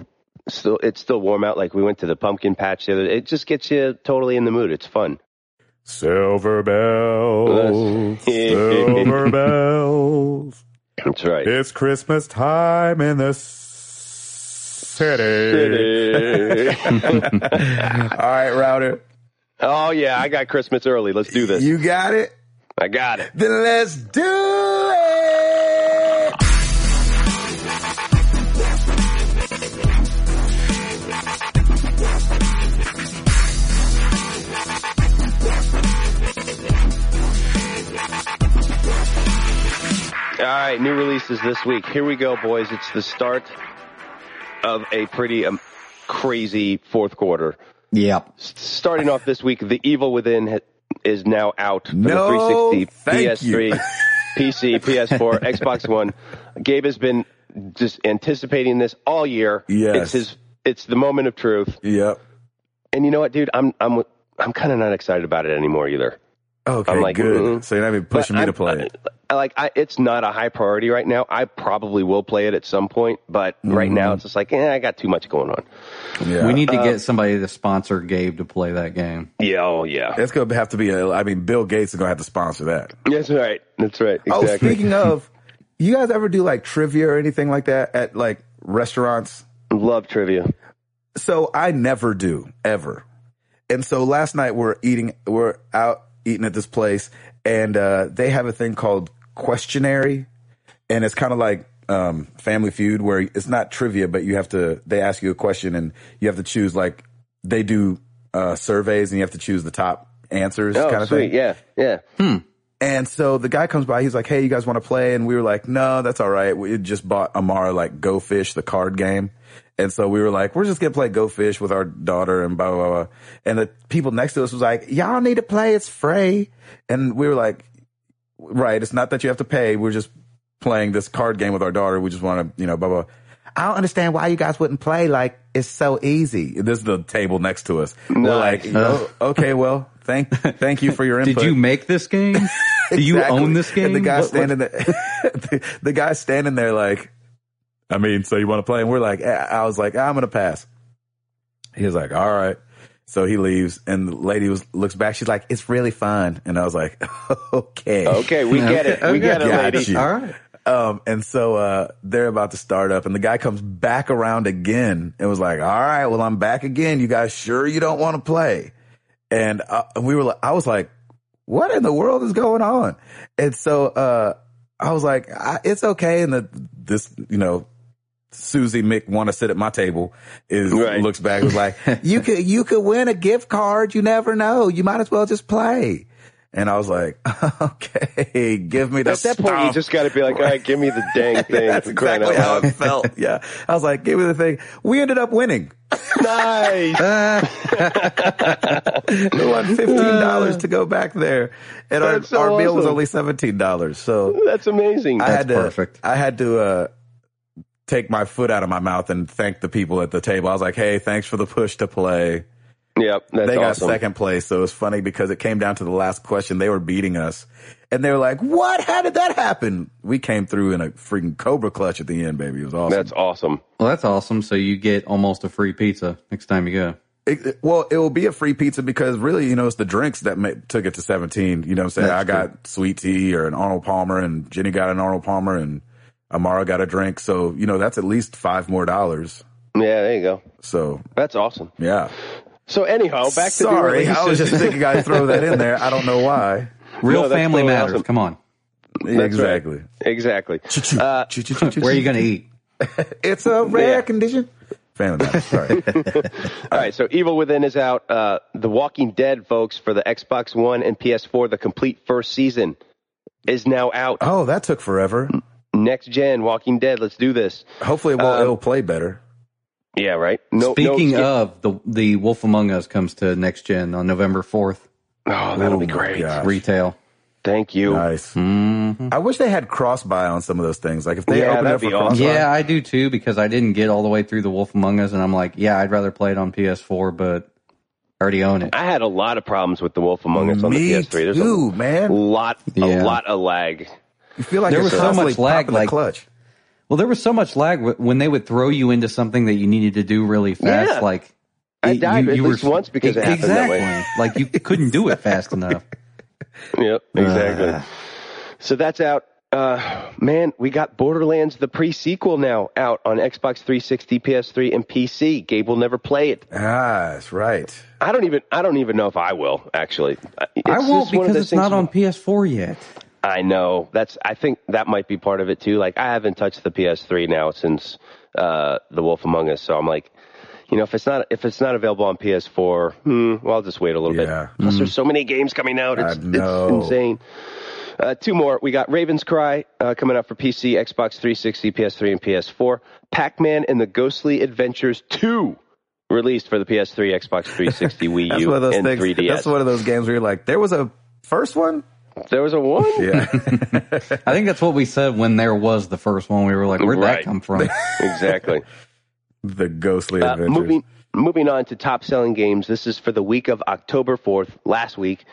still it's still warm out. Like we went to the pumpkin patch the other. day. It just gets you totally in the mood. It's fun. Silver bells, silver bells. <laughs> That's right. It's Christmas time in the city. <laughs> All right, Router. oh yeah, I got Christmas early. Let's do this. You got it? I got it. Then let's do it. All right, new releases this week. Here we go, boys. It's the start of a pretty um, crazy fourth quarter. Yep. S- Starting off this week, The Evil Within is now out for No, the 360, thank. PS3, PC, PS4, Xbox One. Gabe has been just anticipating this all year. Yes. It's his. It's the moment of truth. Yep. And you know what, dude? I'm I'm I'm kind of not excited about it anymore either. Okay, I'm like, good. mm. So you're not even pushing But me to I'm- play it. I, like I, it's not a high priority right now. I probably will play it at some point, but right Mm-hmm. now it's just like, eh, I got too much going on. Yeah. We need to get somebody to sponsor Gabe to play that game. Yeah, oh yeah, It's gonna have to be. A, I mean, Bill Gates is gonna have to sponsor that. that's right, that's right. Oh, Exactly. speaking <laughs> of, you guys ever do like trivia or anything like that at like restaurants? Love trivia. So I never do ever. And so last night we're eating, we're out eating at this place and, uh, they have a thing called questionary and it's kind of like, um, family feud where it's not trivia, but you have to, they ask you a question and you have to choose like, they do, uh, surveys and you have to choose the top answers Oh, kind of sweet. thing. Yeah, yeah. And so the guy comes by, he's like, Hey, you guys want to play? And we were like, no, that's all right. We just bought Amara like Go Fish, the card game. And so we were like, we're just going to play Go Fish with our daughter and blah, blah, blah. And the people next to us was like, y'all need to play. It's free. And we were like, right. It's not that you have to pay. We're just playing this card game with our daughter. We just want to, you know, blah, blah. I don't understand why you guys wouldn't play. Like, it's so easy. This is the table next to us. We're like, oh, <laughs> okay, well, thank, thank you for your input. Did you make this game? <laughs> Do you own this game? And the guy What- what- standing there, <laughs> the, the guy standing there like, I mean, so you want to play? And we're like, I was like, I'm going to pass. He was like, all right. So he leaves and the lady was, looks back. She's like, it's really fun. And I was like, <laughs> okay. Okay, we get it. We get it, lady. you. All right. Um, and so, uh, they're about to start up and the guy comes back around again and was like, all right, well, I'm back again. You guys sure you don't want to play? And uh, we were like, I was like, what in the world is going on? And so, uh, I was like, I, it's okay. And the, this, you know, Susie Mick want to sit at my table is Right. looks back and was like, <laughs> you could, you could win a gift card. You never know. You might as well just play. And I was like, <laughs> okay, give me the At that point, you just got to be like, all right, give me the <laughs> dang thing. That's exactly how it felt. Yeah. I was like, give me the thing. We ended up winning. nice. We won $15 to go back there. And our, so our meal was only $17. So That's amazing. I had to, perfect. I had to, uh, take my foot out of my mouth and thank the people at the table. I was like, Hey, thanks for the push to play. yep, that's they got awesome. second place. So it was funny because it came down to the last question. They were beating us and they were like, what? How did that happen? We came through in a freaking Cobra clutch at the end, baby. It was awesome. That's awesome. Well, that's awesome. So you get almost a free pizza next time you go. It, it- well, it will be a free pizza because really, you know, it's the drinks that ma- took it to 17. You know what I'm saying? That's I got sweet tea or an Arnold Palmer and Jenny got an Arnold Palmer and Amara got a drink. So, you know, that's at least five more dollars. Yeah, there you go. So, That's awesome. yeah. So anyhow, back to Sorry. the I was just thinking I'd throw that in there. I don't know why. <laughs> Real No, family totally matters. awesome. Come on. That's exactly. right. Exactly. Uh, Where are you going to eat? <laughs> It's a rare Yeah. condition. Family Matters. Sorry. <laughs> All right, so Evil Within is out. Uh, the Walking Dead, folks, for the Xbox One and PS4, the complete first season is now out. oh, that took forever. Next gen, Walking Dead. Let's do this. Hopefully, it will, Um, it'll play better. Yeah, right. No, Speaking no skip- of the the Wolf Among Us comes to next gen on November fourth. oh, that'll be Oh, great. God. Retail. Thank you. Nice. hmm I wish they had cross buy on some of those things. Like if they Yeah, opened that'd up for be cross awesome. Yeah, I do too because I didn't get all the way through the Wolf Among Us, and I'm like, yeah, I'd rather play it on PS4, but I already own it. I had a lot of problems with the Wolf Among Us on Me the PS3. There's too, a man. lot, Yeah. a lot of lag. You feel like There you're was so much lag, like- clutch. Well, there was so much lag when they would throw you into something that you needed to do really fast. Yeah. Like I it- died at least once because it happened that exactly. way. like you couldn't do it <laughs> fast enough. Yep, exactly. Uh. so that's out. Uh, man, we got Borderlands the pre-sequel now out on Xbox 360, PS3, and PC. Gabe will never play it. Ah, that's right. I don't even. I don't even know if I will. Actually, It's I won't just one of because it's not on PS4 yet. I know. That's. I think that might be part of it too. Like I haven't touched the PS3 now since uh, The Wolf Among Us, so I'm like, you know, if it's not if it's not available on PS4, hmm, well, I'll just wait a little Yeah. bit. Plus, there's so many games coming out. It's, it's insane. Uh, two more. We got Raven's Cry uh, coming out for PC, Xbox 360, PS3, and PS4. Pac-Man and the Ghostly Adventures 2 released for the PS3, Xbox 360, Wii U, <laughs> one of those and things. 3DS. That's one of those games where you're like, there was a first one. There was a one. Yeah, <laughs> I think that's what we said when there was the first one. We were like, where'd Right. that come from? <laughs> exactly. the ghostly Uh, adventures. moving moving on to top selling games. This is for the week of October fourth, last week.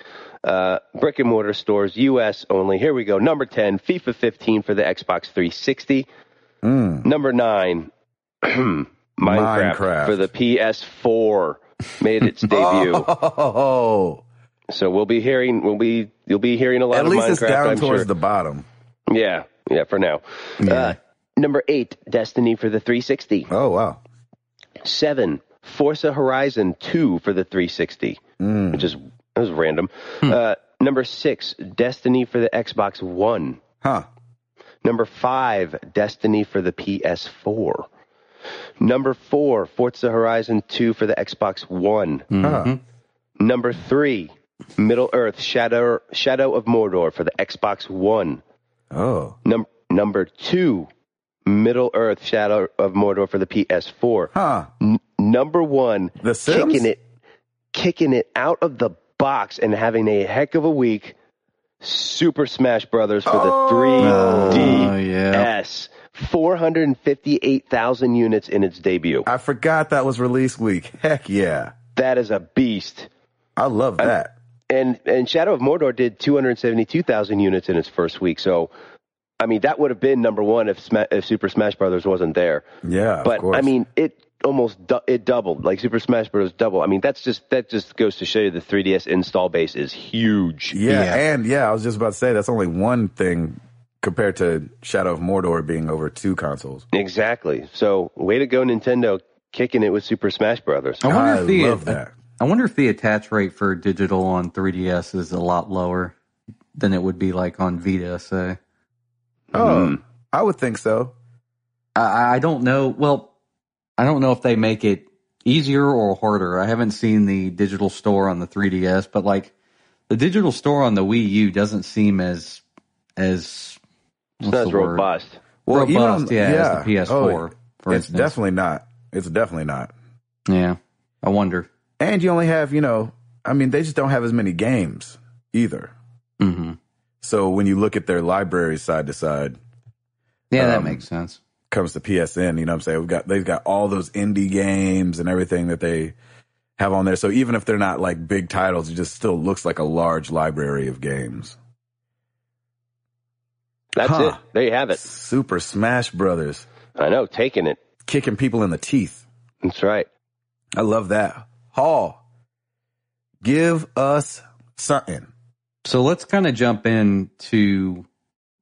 Uh, brick and mortar stores, U.S. only. Here we go. Number ten, FIFA 15 for the Xbox 360. Mm. Number nine, <clears throat> Minecraft, Minecraft. for the PS4 made its <laughs> debut. Oh, So we'll be hearing we'll be you'll be hearing a lot at of least Minecraft. it's down I'm towards sure. the bottom. yeah, yeah. For now. Uh, number eight, Destiny for the 360. Oh wow. Seven, Forza Horizon 2 for the 360, Mm. which is that was random. Uh, number six, Destiny for the Xbox One. Huh. Number five, Destiny for the PS4. Number four, Forza Horizon 2 for the Xbox One. Huh. Number three, Middle Earth Shadow Shadow of Mordor for the Xbox One. Oh. Num- number two, Middle Earth Shadow of Mordor for the PS4. Huh. N- number one, The Sims? kicking it, kicking it out of the box and having a heck of a week. Super Smash Brothers for the 3DS, Oh, yeah. 458,000 units in its debut. I forgot that was release week. Heck yeah. That is a beast. I love that. And and Shadow of Mordor did 272,000 units in its first week. So, I mean, that would have been number one if Sma- if Super Smash Brothers wasn't there. Yeah, of but course. I mean, it almost du- it doubled. Like Super Smash Bros. double. I mean, that's just that just goes to show you the 3DS install base is huge. Yeah, Yeah. and yeah, I was just about to say that's only one thing compared to Shadow of Mordor being over two consoles. Exactly. So, way to go, Nintendo, kicking it with Super Smash Brothers. I wonder I if the love that. I wonder if the attach rate for digital on 3DS is a lot lower than it would be like on Vita. Say, Oh, Hmm. I would think so. I, I don't know. Well, I don't know if they make it easier or harder. I haven't seen the digital store on the 3DS, but like the digital store on the Wii U doesn't seem as as It's what's not as the word? robust. Well, robust, on- yeah, yeah. as the PS4. Oh, for it's instance. definitely not. It's definitely not. yeah. I wonder. And you only have, you know, I mean, they just don't have as many games either. hmm So when you look at their libraries side to side, Yeah, that Um, makes sense. comes to PSN, you know what I'm saying? We've got they've got all those indie games and everything that they have on there. So even if they're not like big titles, it just still looks like a large library of games. That's Huh. it. There you have it. Super Smash Brothers I know, taking it. kicking people in the teeth. That's right. I love that. Hall, give us something. So let's kind of jump into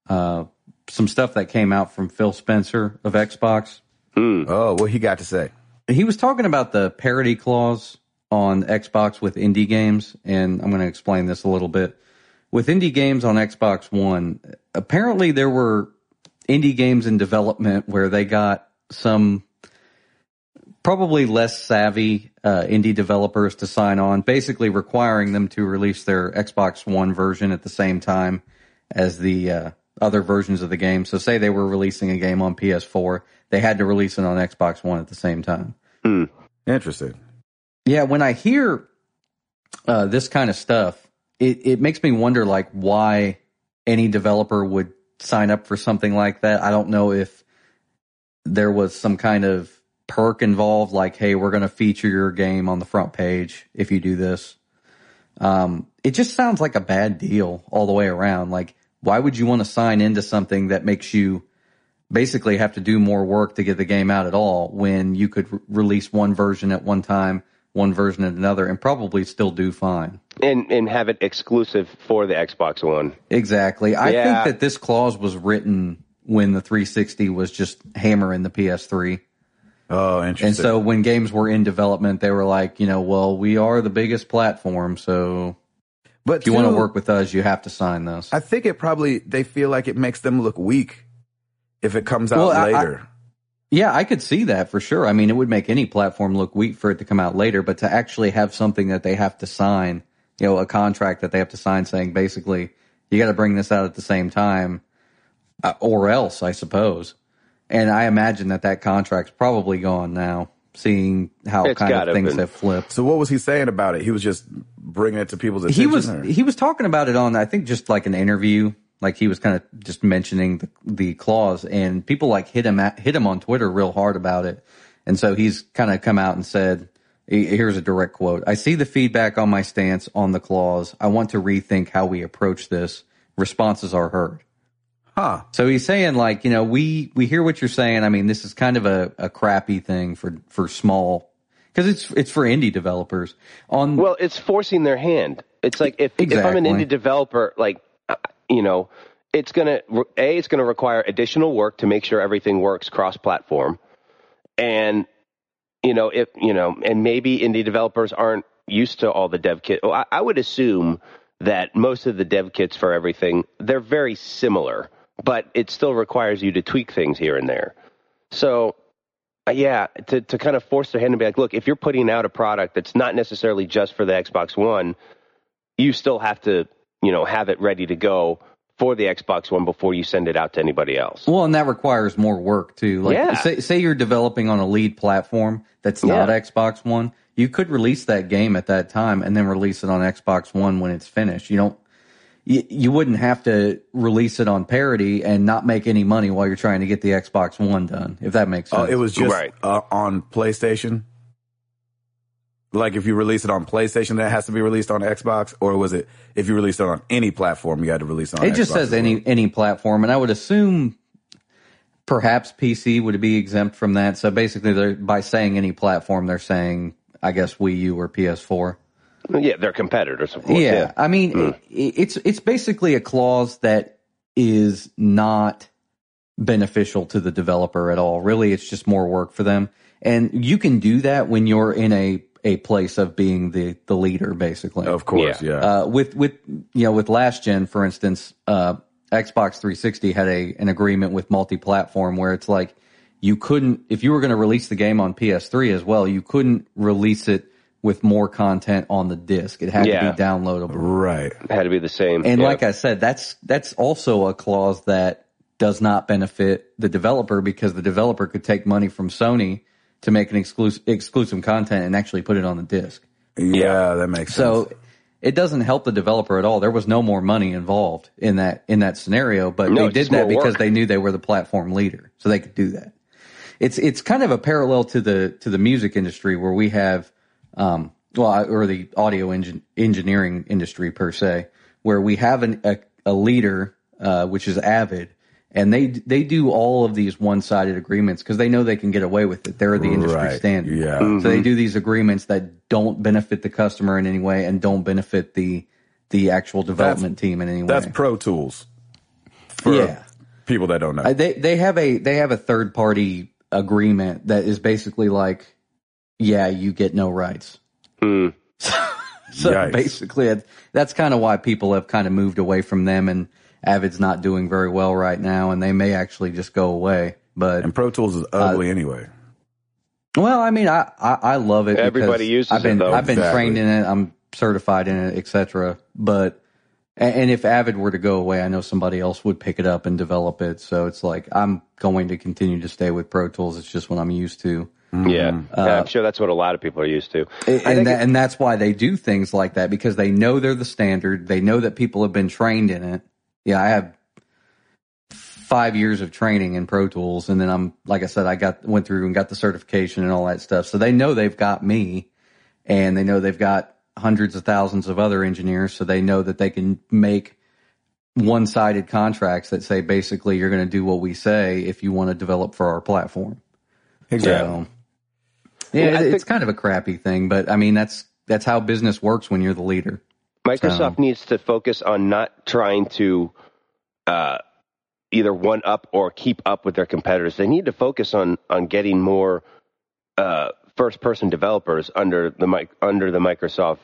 uh, some stuff that came out from Phil Spencer of Xbox. Mm. Oh, what he got to say? He was talking about the parity clause on Xbox with indie games, and I'm going to explain this a little bit. with indie games on Xbox One, apparently there were indie games in development where they got some probably less savvy uh, indie developers to sign on, basically requiring them to release their Xbox One version at the same time as the uh, other versions of the game. So, say they were releasing a game on PS4, they had to release it on Xbox One at the same time. Hmm. Interesting. Yeah, when I hear uh, this kind of stuff, it, it makes me wonder like why any developer would sign up for something like that. I don't know if there was some kind of perk involved, like, hey, we're going to feature your game on the front page if you do this. Um, it just sounds like a bad deal all the way around. Like, why would you want to sign into something that makes you basically have to do more work to get the game out at all when you could re- release one version at one time, one version at another, and probably still do fine? And and have it exclusive for the Xbox One. Exactly. I Yeah. think that this clause was written when the 360 was just hammering the PS3. Oh, interesting. And so when games were in development, they were like, you know, well, we are the biggest platform, so but if you want to work with us, you have to sign this. I think it probably they feel like it makes them look weak if it comes out Well, I- I- later. Yeah, I could see that for sure. I mean, it would make any platform look weak for it to come out later, but to actually have something that they have to sign, you know, a contract that they have to sign saying basically you got to bring this out at the same time, uh, or else, I suppose. And I imagine that that contract's probably gone now, seeing how It's kind gotta of things been. have flipped. so what was he saying about it? He was just bringing it to people's attention. he was or- he was talking about it on I think just like an interview, like he was kind of just mentioning the, the clause, and people like hit him at, hit him on Twitter real hard about it, and so he's kind of come out and said, he- here's a direct quote: "I see the feedback on my stance on the clause. I want to rethink how we approach this. Responses are heard." Huh? So he's saying like, you know, we we hear what you're saying. I mean, this is kind of a, a crappy thing for for small because it's it's for indie developers. On Well, it's forcing their hand. It's like if if I'm an indie developer, like uh, you know, it's gonna a it's gonna require additional work to make sure everything works cross platform, and you know if you know, and maybe indie developers aren't used to all the dev kit. Well, I, I would assume that most of the dev kits for everything they're very similar, but it still requires you to tweak things here and there. So uh, yeah, to, to kind of force their hand and be like, look, if you're putting out a product that's not necessarily just for the Xbox One, you still have to, you know, have it ready to go for the Xbox One before you send it out to anybody else. Well, and that requires more work too. Like, Yeah. say, say you're developing on a lead platform that's not Yeah. Xbox One, you could release that game at that time and then release it on Xbox One when it's finished. You don't, you, you wouldn't have to release it on parity and not make any money while you're trying to get the Xbox One done, if that makes sense. Oh, it was just Right. uh, on PlayStation. Like if you release it on PlayStation, that has to be released on Xbox, or was it if you released it on any platform, you had to release it on? It just says well? any any platform, and I would assume perhaps PC would be exempt from that. So basically, they're, by saying any platform, they're saying, I guess Wii U or PS4. Yeah, they're competitors, of course. Yeah, Yeah. I mean, Hmm. i it's it's basically a clause that is not beneficial to the developer at all. Really, it's just more work for them, and you can do that when you're in a a place of being the the leader, basically. Of course, Yeah. yeah. Uh, with with you know with last gen, for instance, uh, Xbox 360 had a an agreement with multi-platform where it's like you couldn't if you were going to release the game on PS3 as well, you couldn't release it with more content on the disc. It had Yeah. to be downloadable. right. It had to be the same. And yeah. like I said, that's that's also a clause that does not benefit the developer because the developer could take money from Sony to make an exclusive exclusive content and actually put it on the disc. Yeah, that makes sense. So it doesn't help the developer at all. There was no more money involved in that in that scenario, but No, they did that because work. they knew they were the platform leader, so they could do that. It's it's kind of a parallel to the to the music industry where we have, um, well, or the audio engin- engineering industry per se, where we have an, a a leader, uh, which is Avid. And they they do all of these one sided agreements because they know they can get away with it. They're the industry Right. standard. Yeah. So they do these agreements that don't benefit the customer in any way and don't benefit the the actual development team in any way. That's Pro Tools. For Yeah. people that don't know. Uh, they they have a they have a third party agreement that is basically like, yeah, you get no rights. Hmm. <laughs> so basically, it, that's kind of why people have kind of moved away from them, and Avid's not doing very well right now, and they may actually just go away. But And Pro Tools is ugly anyway. well, I mean, I I, I love it. Everybody uses I've been it, though. I've been Exactly. trained in it. I'm certified in it, etc. But and if Avid were to go away, I know somebody else would pick it up and develop it. So it's like I'm going to continue to stay with Pro Tools. It's just what I'm used to. Yeah. Mm-hmm. yeah, I'm uh, sure that's what a lot of people are used to. And that, and that's why they do things like that because they know they're the standard. They know that people have been trained in it. Yeah, I have five years of training in Pro Tools, and then I'm like I said, I got went through and got the certification and all that stuff. So they know they've got me, and they know they've got hundreds of thousands of other engineers. So they know that they can make one-sided contracts that say basically you're going to do what we say if you want to develop for our platform. Exactly. So, yeah, Well, it's think- kind of a crappy thing, but I mean that's that's how business works when you're the leader. Microsoft So- needs to focus on not trying to uh, either one up or keep up with their competitors. They need to focus on on getting more uh, first person developers under the mic under the Microsoft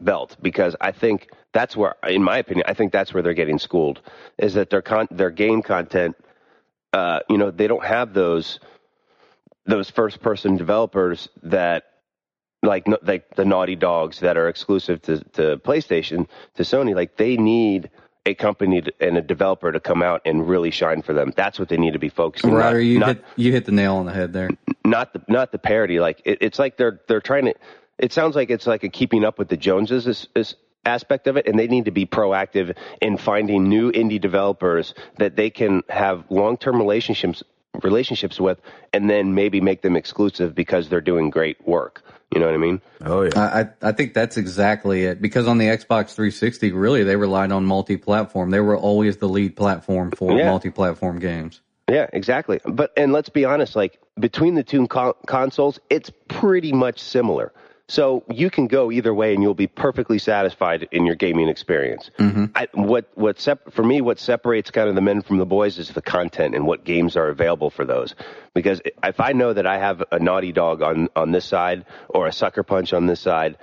belt because I think that's where, in my opinion, I think that's where they're getting schooled. Is that their con- their game content, uh, you know, they don't have those those first person developers that like like the naughty dogs that are exclusive to, to PlayStation to Sony, like they need a company to, and a developer to come out and really shine for them. That's what they need to be focusing. Ryder, not, you not, hit you hit the nail on the head there. not the not the parity. Like it, it's like they're they're trying to. It sounds like it's like a keeping up with the Joneses is, is aspect of it, and they need to be proactive in finding new indie developers that they can have long term relationships relationships with, and then maybe make them exclusive because they're doing great work. You know what I mean? Oh yeah. I, I I think that's exactly it because on the Xbox 360, really they relied on multi-platform. They were always the lead platform for Yeah. multi-platform games. Yeah, exactly. But and let's be honest, like between the two con- consoles, it's pretty much similar. So you can go either way, and you'll be perfectly satisfied in your gaming experience. Mm-hmm. I, what what sep- for me, what separates kind of the men from the boys is the content and what games are available for those. Because if I know that I have a Naughty Dog on on this side or a Sucker Punch on this side,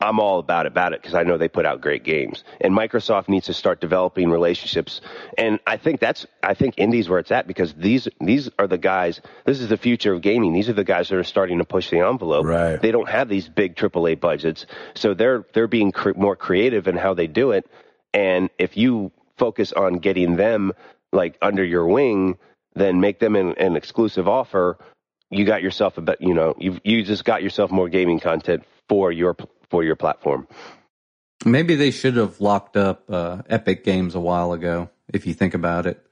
I'm all about about it because I know they put out great games. And Microsoft needs to start developing relationships. And I think that's I think Indies where it's at because these these are the guys. This is the future of gaming. These are the guys that are starting to push the envelope. Right. They don't have these big AAA budgets, so they're they're being cre- more creative in how they do it. And if you focus on getting them like under your wing, then make them an, an exclusive offer. You got yourself a bet. You know, you you just got yourself more gaming content for your for your platform. Maybe they should have locked up uh, Epic Games a while ago, if you think about it.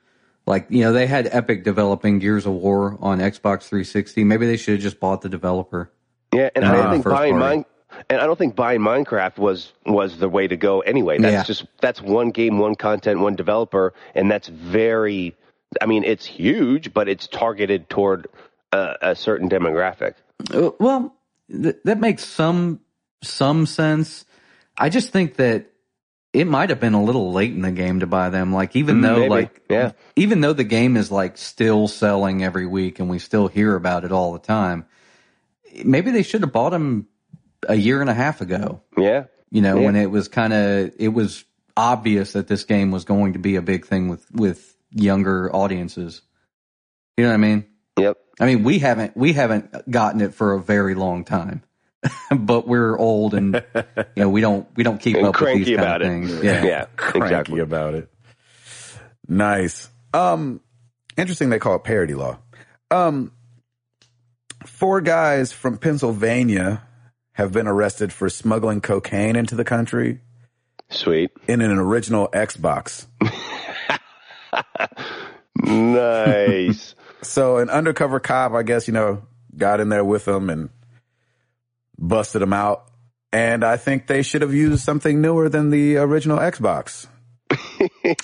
Like, you know, they had Epic developing Gears of War on Xbox 360. Maybe they should have just bought the developer. Yeah, and I don't think buying mine. And I don't think buying Minecraft was was the way to go anyway. That's Yeah. just that's one game, one content, one developer, and that's very. I mean, it's huge, but it's targeted toward a, a certain demographic. Uh, Well, th- that makes some some sense. I just think that it might have been a little late in the game to buy them. Like even Mm, though maybe. like Yeah. even though the game is like still selling every week and we still hear about it all the time, maybe they should have bought them a year and a half ago. Yeah, You know, Yeah. when it was kind of it was obvious that this game was going to be a big thing with with younger audiences. You know what I mean? yep. I mean, we haven't we haven't gotten it for a very long time, <laughs> but we're old and <laughs> you know we don't we don't keep And up with these kind of it. things. <laughs> Yeah. Yeah, cranky exactly. about it. Nice. Um, interesting. They call it parody law. Um, four guys from Pennsylvania have been arrested for smuggling cocaine into the country Sweet, in an original Xbox. nice. So an undercover cop, I guess, you know, got in there with them and busted them out. And I think they should have used something newer than the original Xbox. <laughs>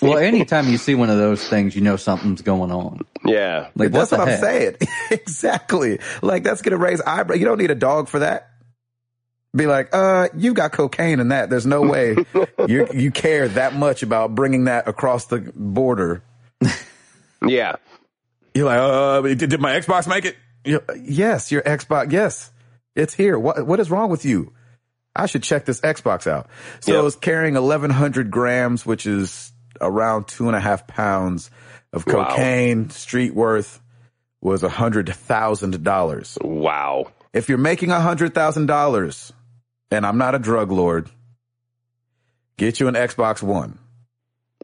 Well, anytime you see one of those things, you know something's going on. yeah, Like That's what, what I'm heck? saying. <laughs> exactly. Like that's gonna raise eyebrows. You don't need a dog for that. Be like, uh, you've got cocaine in that. There's no way <laughs> you you care that much about bringing that across the border. yeah. You're like, uh, did, did my Xbox make it? You're, yes, your Xbox. Yes, it's here. What what is wrong with you? I should check this Xbox out. So Yep. it was carrying 1,100 grams, which is around two and a half pounds of Wow. cocaine. Street worth was a hundred thousand dollars. Wow. If you're making a hundred thousand dollars, and I'm not a drug lord, get you an Xbox One.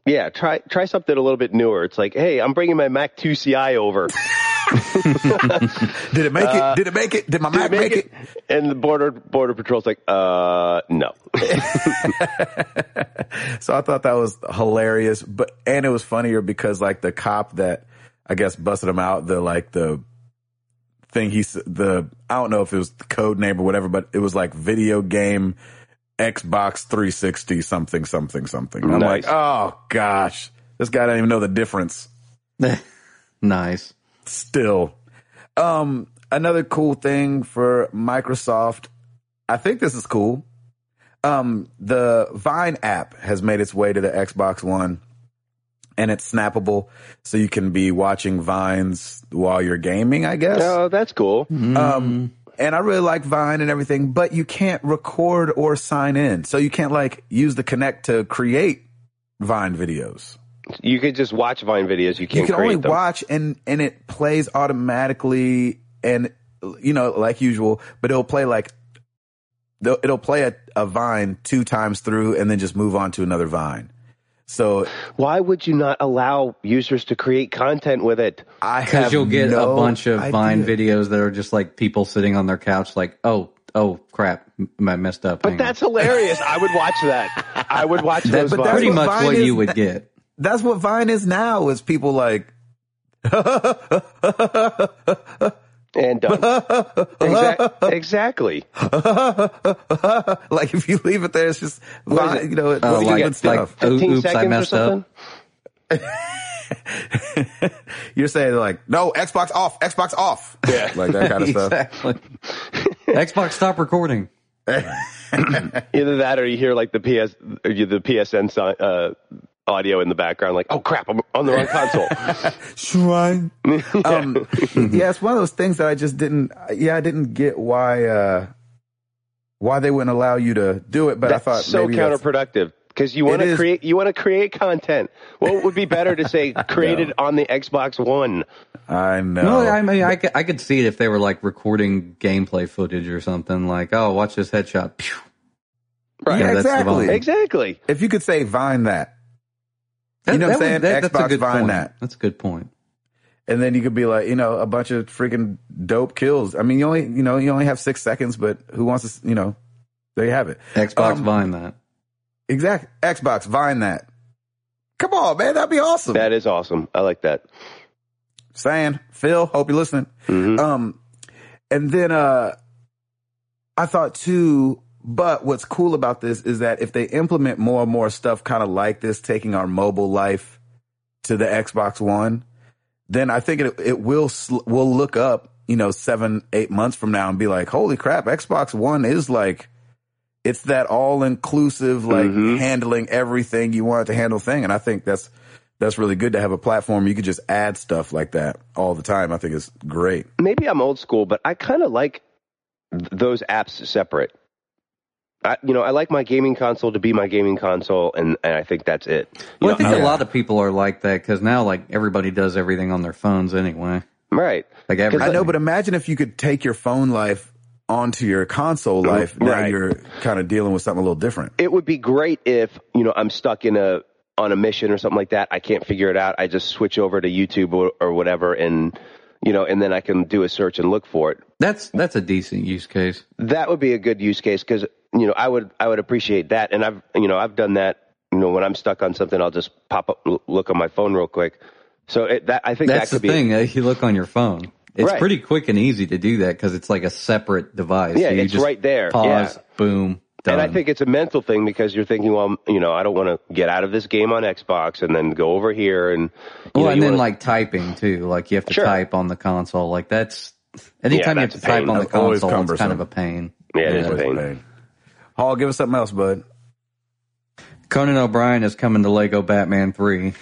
Yeah, try try something a little bit newer. It's like, hey, I'm bringing my Mac 2 CI over. <laughs> <laughs> Did it make it? Did it make it? Did my Mac Make make it? And the border border patrol's like, uh, no. <laughs> So I thought that was hilarious, but and it was funnier because like the cop that I guess busted him out, the like the thing he's the I don't know if it was the code name or whatever, but it was like video game Xbox 360 something something something. I'm Nice. like, oh gosh, this guy doesn't even know the difference. <laughs> nice. Still, um, another cool thing for Microsoft, I think this is cool. Um, the Vine app has made its way to the Xbox One and it's snappable. So you can be watching Vines while you're gaming, I guess. Oh, that's cool. Um, and I really like Vine and everything, but you can't record or sign in. So you can't like use the Kinect to create Vine videos. You could just watch Vine videos. You can't you can create only them. watch and and it plays automatically and you know like usual but it'll play like it'll play a, a vine two times through and then just move on to another vine so Why would you not allow users to create content with it? i have Because you'll get no a bunch of Vine videos that are just like people sitting on their couch, like, oh, oh, crap, I messed up. But Hang on. that's hilarious. I would watch that. I would watch those but that's Vines. pretty much Vine what is you would na- get. That's what vine is now is people like and done. Exac- exactly. like if you leave it there it's just vine, it? you know it's Oh, like, like, stuff 15 oops, I seconds or messed something. up. <laughs> you're saying like no xbox off xbox off Yeah. like that kind of stuff exactly. Xbox, stop recording. <laughs> <laughs> Either that, or you hear like the PS, or the PSN si- uh, audio in the background. Like, oh crap, I'm on the wrong console. <laughs> Shrine. <laughs> um, yeah, it's one of those things that I just didn't. Yeah, I didn't get why uh, why they wouldn't allow you to do it. But That's I thought so maybe counterproductive because you want to create. You want to create content. What would be better to say <laughs> created on the Xbox One? I know. No, I mean, I could, I could see it if they were like recording gameplay footage or something. Like, oh, watch this headshot. Pew. Right. Yeah, that's exactly. Vine. Exactly. if you could say Vine that, That- You know what I'm saying? would- that- that's a Xbox good Vine point. that. That's a good point. and then you could be like, you know, a bunch of freaking dope kills. I mean, you only, you know, you only have six seconds, but who wants to, you know, there you have it. Xbox Um, Vine that. Exactly. Xbox Vine that. Come on, man, that'd be awesome. That is awesome. I like that. saying, Phil, hope you're listening. Mhm. Um, and then, uh, I thought too, but what's cool about this is that if they implement more and more stuff kind of like this, taking our mobile life to the Xbox One, then I think it, it will, sl- we'll look up, you know, seven, eight months from now and be like, holy crap, Xbox One is like, it's that all inclusive, like Mhm. handling everything you want it to handle thing. And I think that's, that's really good to have a platform you could just add stuff like that all the time. I think it's great. Maybe I'm old school, but I kind of like th- those apps separate. I, you know, I like my gaming console to be my gaming console, and, and I think that's it. You Well, I know, think I- a lot of people are like that because now, like, everybody does everything on their phones anyway. right. Like, I know, but imagine if you could take your phone life onto your console mm-hmm. life. Now Right. you're kind of dealing with something a little different. it would be great if you know I'm stuck in a on a mission or something like that. I can't figure it out. I just switch over to YouTube or, or whatever, and you know, and then I can do a search and look for it. that's that's a decent use case. That would be a good use case because you know I would I would appreciate that, and I've you know I've done that. You know, when I'm stuck on something, I'll just pop up look on my phone real quick. So it, that I think That's that the could be thing. uh, You look on your phone. It's Right. pretty quick and easy to do that because it's like a separate device. Yeah, So you it's just right there. Pause. Yeah. Boom. Done. And I think it's a mental thing because you're thinking, well, you know, I don't want to get out of this game on Xbox and then go over here and. You well, know, and you then wanna- like typing too. Like you have to Sure. type on the console. Like that's anytime you have to type pain. on the console, it's kind of a pain. Yeah, it is a Always pain. Pain. Hall, give us something else, bud. Conan O'Brien is coming to Lego Batman Three.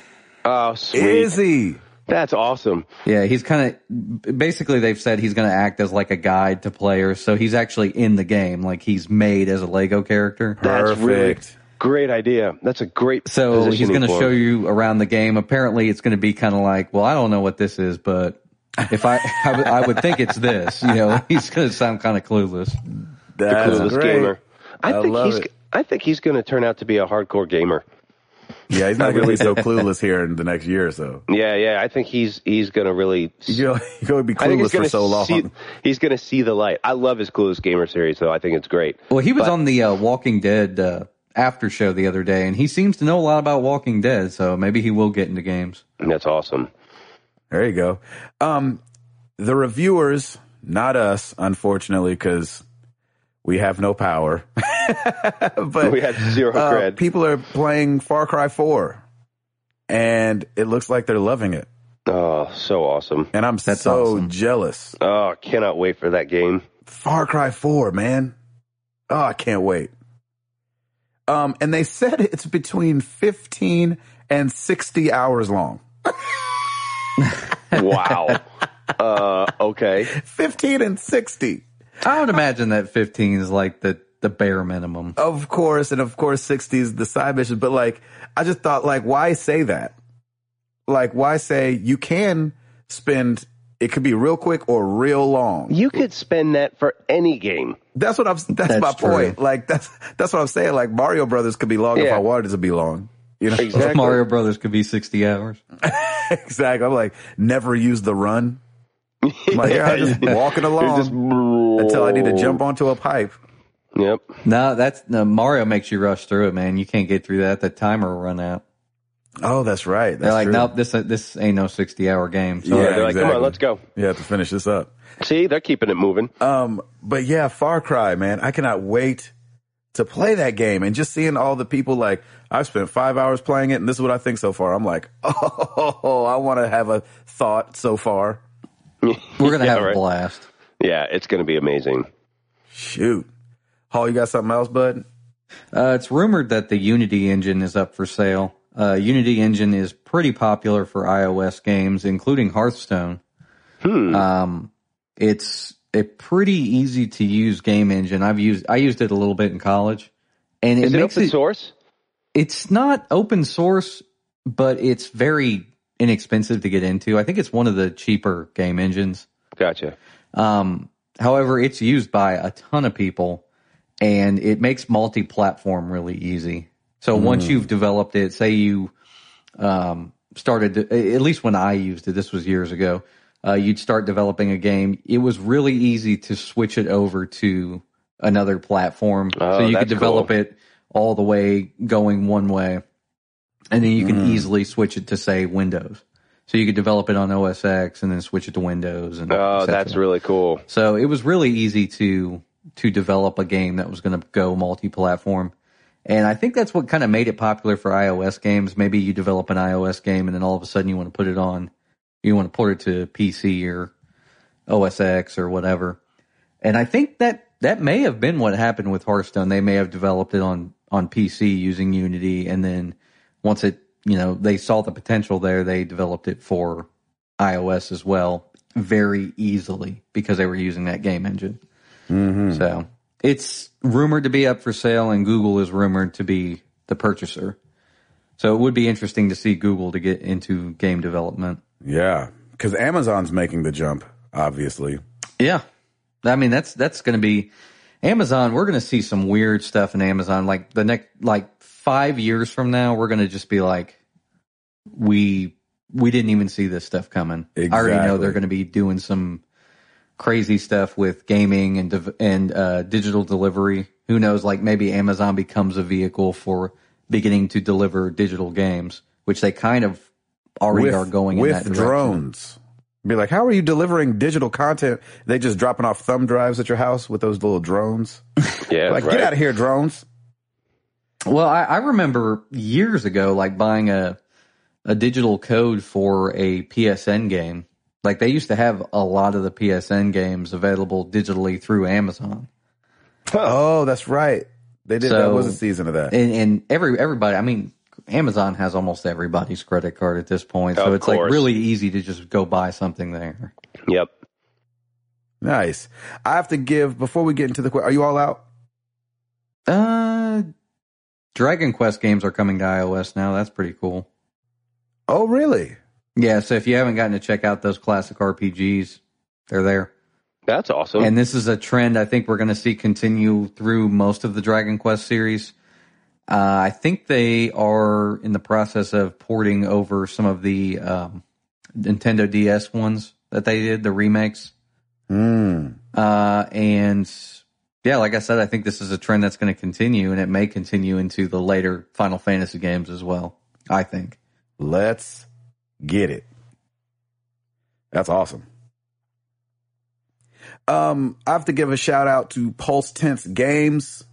Oh, sweet. Is he? That's awesome. Yeah, he's kind of basically they've said he's going to act as like a guide to players, so he's actually in the game, like he's made as a Lego character. That's really Perfect. great idea. That's a great. So he's going to show you around the game. Apparently, it's going to be kind of like, well, I don't know what this is, but if I <laughs> I would- think it's this. You know, <laughs> he's going to sound kind of clueless. That's clueless great. gamer. I, I think he's. it. I think he's going to turn out to be a hardcore gamer. Yeah, he's <laughs> not going to be so clueless here in the next year or so. Yeah, yeah. I think he's he's going to really. You know, you're going to be clueless for so long. see. He's going to see the light. I love his Clueless Gamer series, though. I think it's great. Well, he was on the uh, Walking Dead uh, after show the other day, and he seems to know a lot about Walking Dead. So maybe he will get into games. That's awesome. There you go. Um, the reviewers, not us, unfortunately, because we have no power. <laughs> but We had zero uh, cred. people are playing Far Cry 4, and it looks like they're loving it. Oh, so awesome. And I'm That's so awesome. jealous. Oh, cannot wait for that game. Far Cry 4, man. Oh, I can't wait. Um, and they <laughs> said it's between 15 and 60 hours long. Wow. <laughs> uh, okay. 15 and 60. I would imagine that 15 is like the the bare minimum. Of course, and of course 60 is the side mission, but like, I just thought, like, why say that? Like, why say you can spend, it could be real quick or real long. You could spend that for any game. That's what I'm, that's, That's my true. point. Like, that's, that's what I'm saying. Like, Mario Brothers could be long if I wanted it to be long. You know? Exactly. Mario Brothers could be 60 hours. <laughs> exactly. I'm like, never use the run. I'm like, I'm just <laughs> walking along Just- until I need to jump onto a pipe. Yep. No, that's no, Mario makes you rush through it, man. You can't get through that. The timer will run out. Oh, that's right. That's They're like, true. nope, this this ain't no 60 hour game. So Yeah, They're like, come on, let's go. You have to finish this up. See, they're keeping it moving. Um, but yeah, Far Cry, man, I cannot wait to play that game and just seeing all the people like I've spent five hours playing it and this is what I think so far. I'm like, <laughs> oh, I want to have a thought so far. We're gonna <laughs> Yeah, have right. a blast. Yeah, it's going to be amazing. Shoot, Hall, you got something else, bud? Uh, it's rumored that the Unity engine is up for sale. Uh, Unity engine is pretty popular for iOS games, including Hearthstone. Hmm. Um, it's a pretty easy to use game engine. I've used I used it a little bit in college, and it Is it makes open it. source? It's not open source, but it's very inexpensive to get into. I think it's one of the cheaper game engines. Gotcha. Um, however, it's used by a ton of people and it makes multi-platform really easy. So once you've developed it, say you, um, started, to, at least when I used it, this was years ago, uh, you'd start developing a game. It was really easy to switch it over to another platform. Oh, so you could develop cool. it all the way going one way. And then you can hmm. easily switch it to say Windows. So you could develop it on OS X and then switch it to Windows. And Oh, that's really cool. so it was really easy to to develop a game that was going to go multi-platform. And I think that's what kind of made it popular for iOS games. Maybe you develop an iOS game and then all of a sudden you want to put it on, you want to port it to PC or OS X or whatever. And I think that that may have been what happened with Hearthstone. They may have developed it on on PC using Unity, and then once it, you know, they saw the potential there, they developed it for iOS as well, very easily because they were using that game engine. Mm-hmm. So it's rumored to be up for sale, and Google is rumored to be the purchaser. So it would be interesting to see Google to get into game development. Yeah, because Amazon's making the jump, obviously. Yeah. I mean, that's, that's going to be Amazon. We're going to see some weird stuff in Amazon. Like the next, like five years from now, we're going to just be like, we, we didn't even see this stuff coming. I already know they're going to be doing some crazy stuff with gaming and, dev- and, uh, digital delivery. Who knows? Like maybe Amazon becomes a vehicle for beginning to deliver digital games, which they kind of already with are going in with that direction. drones. Be like, how are you delivering digital content? They just dropping off thumb drives at your house with those little drones. <laughs> Yeah, Like, right. get out of here, drones. Well, I, I remember years ago, like buying a a digital code for a PSN game. Like they used to have a lot of the PSN games available digitally through Amazon, Oh, that's right. They did. that was a season of that. and, and every everybody. I mean, Amazon has almost everybody's credit card at this point, so Of it's like really easy to just go buy something there. Yep. Nice. I have to give before we get into the. que- Are you all out? Uh, Dragon Quest games are coming to iOS now. That's pretty cool. Oh, really? Yeah, so if you haven't gotten to check out those classic RPGs, they're there. That's awesome. And this is a trend I think we're going to see continue through most of the Dragon Quest series. Uh, I think they are in the process of porting over some of the um, Nintendo DS ones that they did, the remakes. Hmm. Uh, and yeah, like I said, I think this is a trend that's going to continue, and it may continue into the later Final Fantasy games as well. I think. Let's get it. That's awesome. Um, I have to give a shout out to Pulse Tense Games.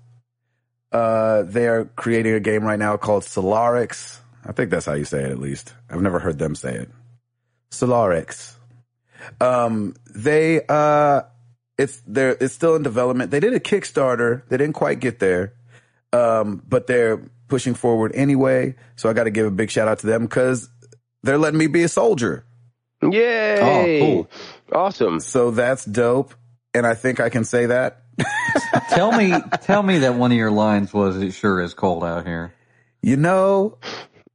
Uh, they're creating a game right now called Solarix. I think that's how you say it, at least. I've never heard them say it. Solarix. Um, they, uh, it's, they're, it's still in development. They did a Kickstarter. They didn't quite get there. Um, but they're pushing forward anyway. So I got to give a big shout out to them because they're letting me be a soldier. Yay! Oh, cool. Awesome. So that's dope. And I think I can say that. <laughs> tell me, tell me that one of your lines was, "It sure is cold out here." You know,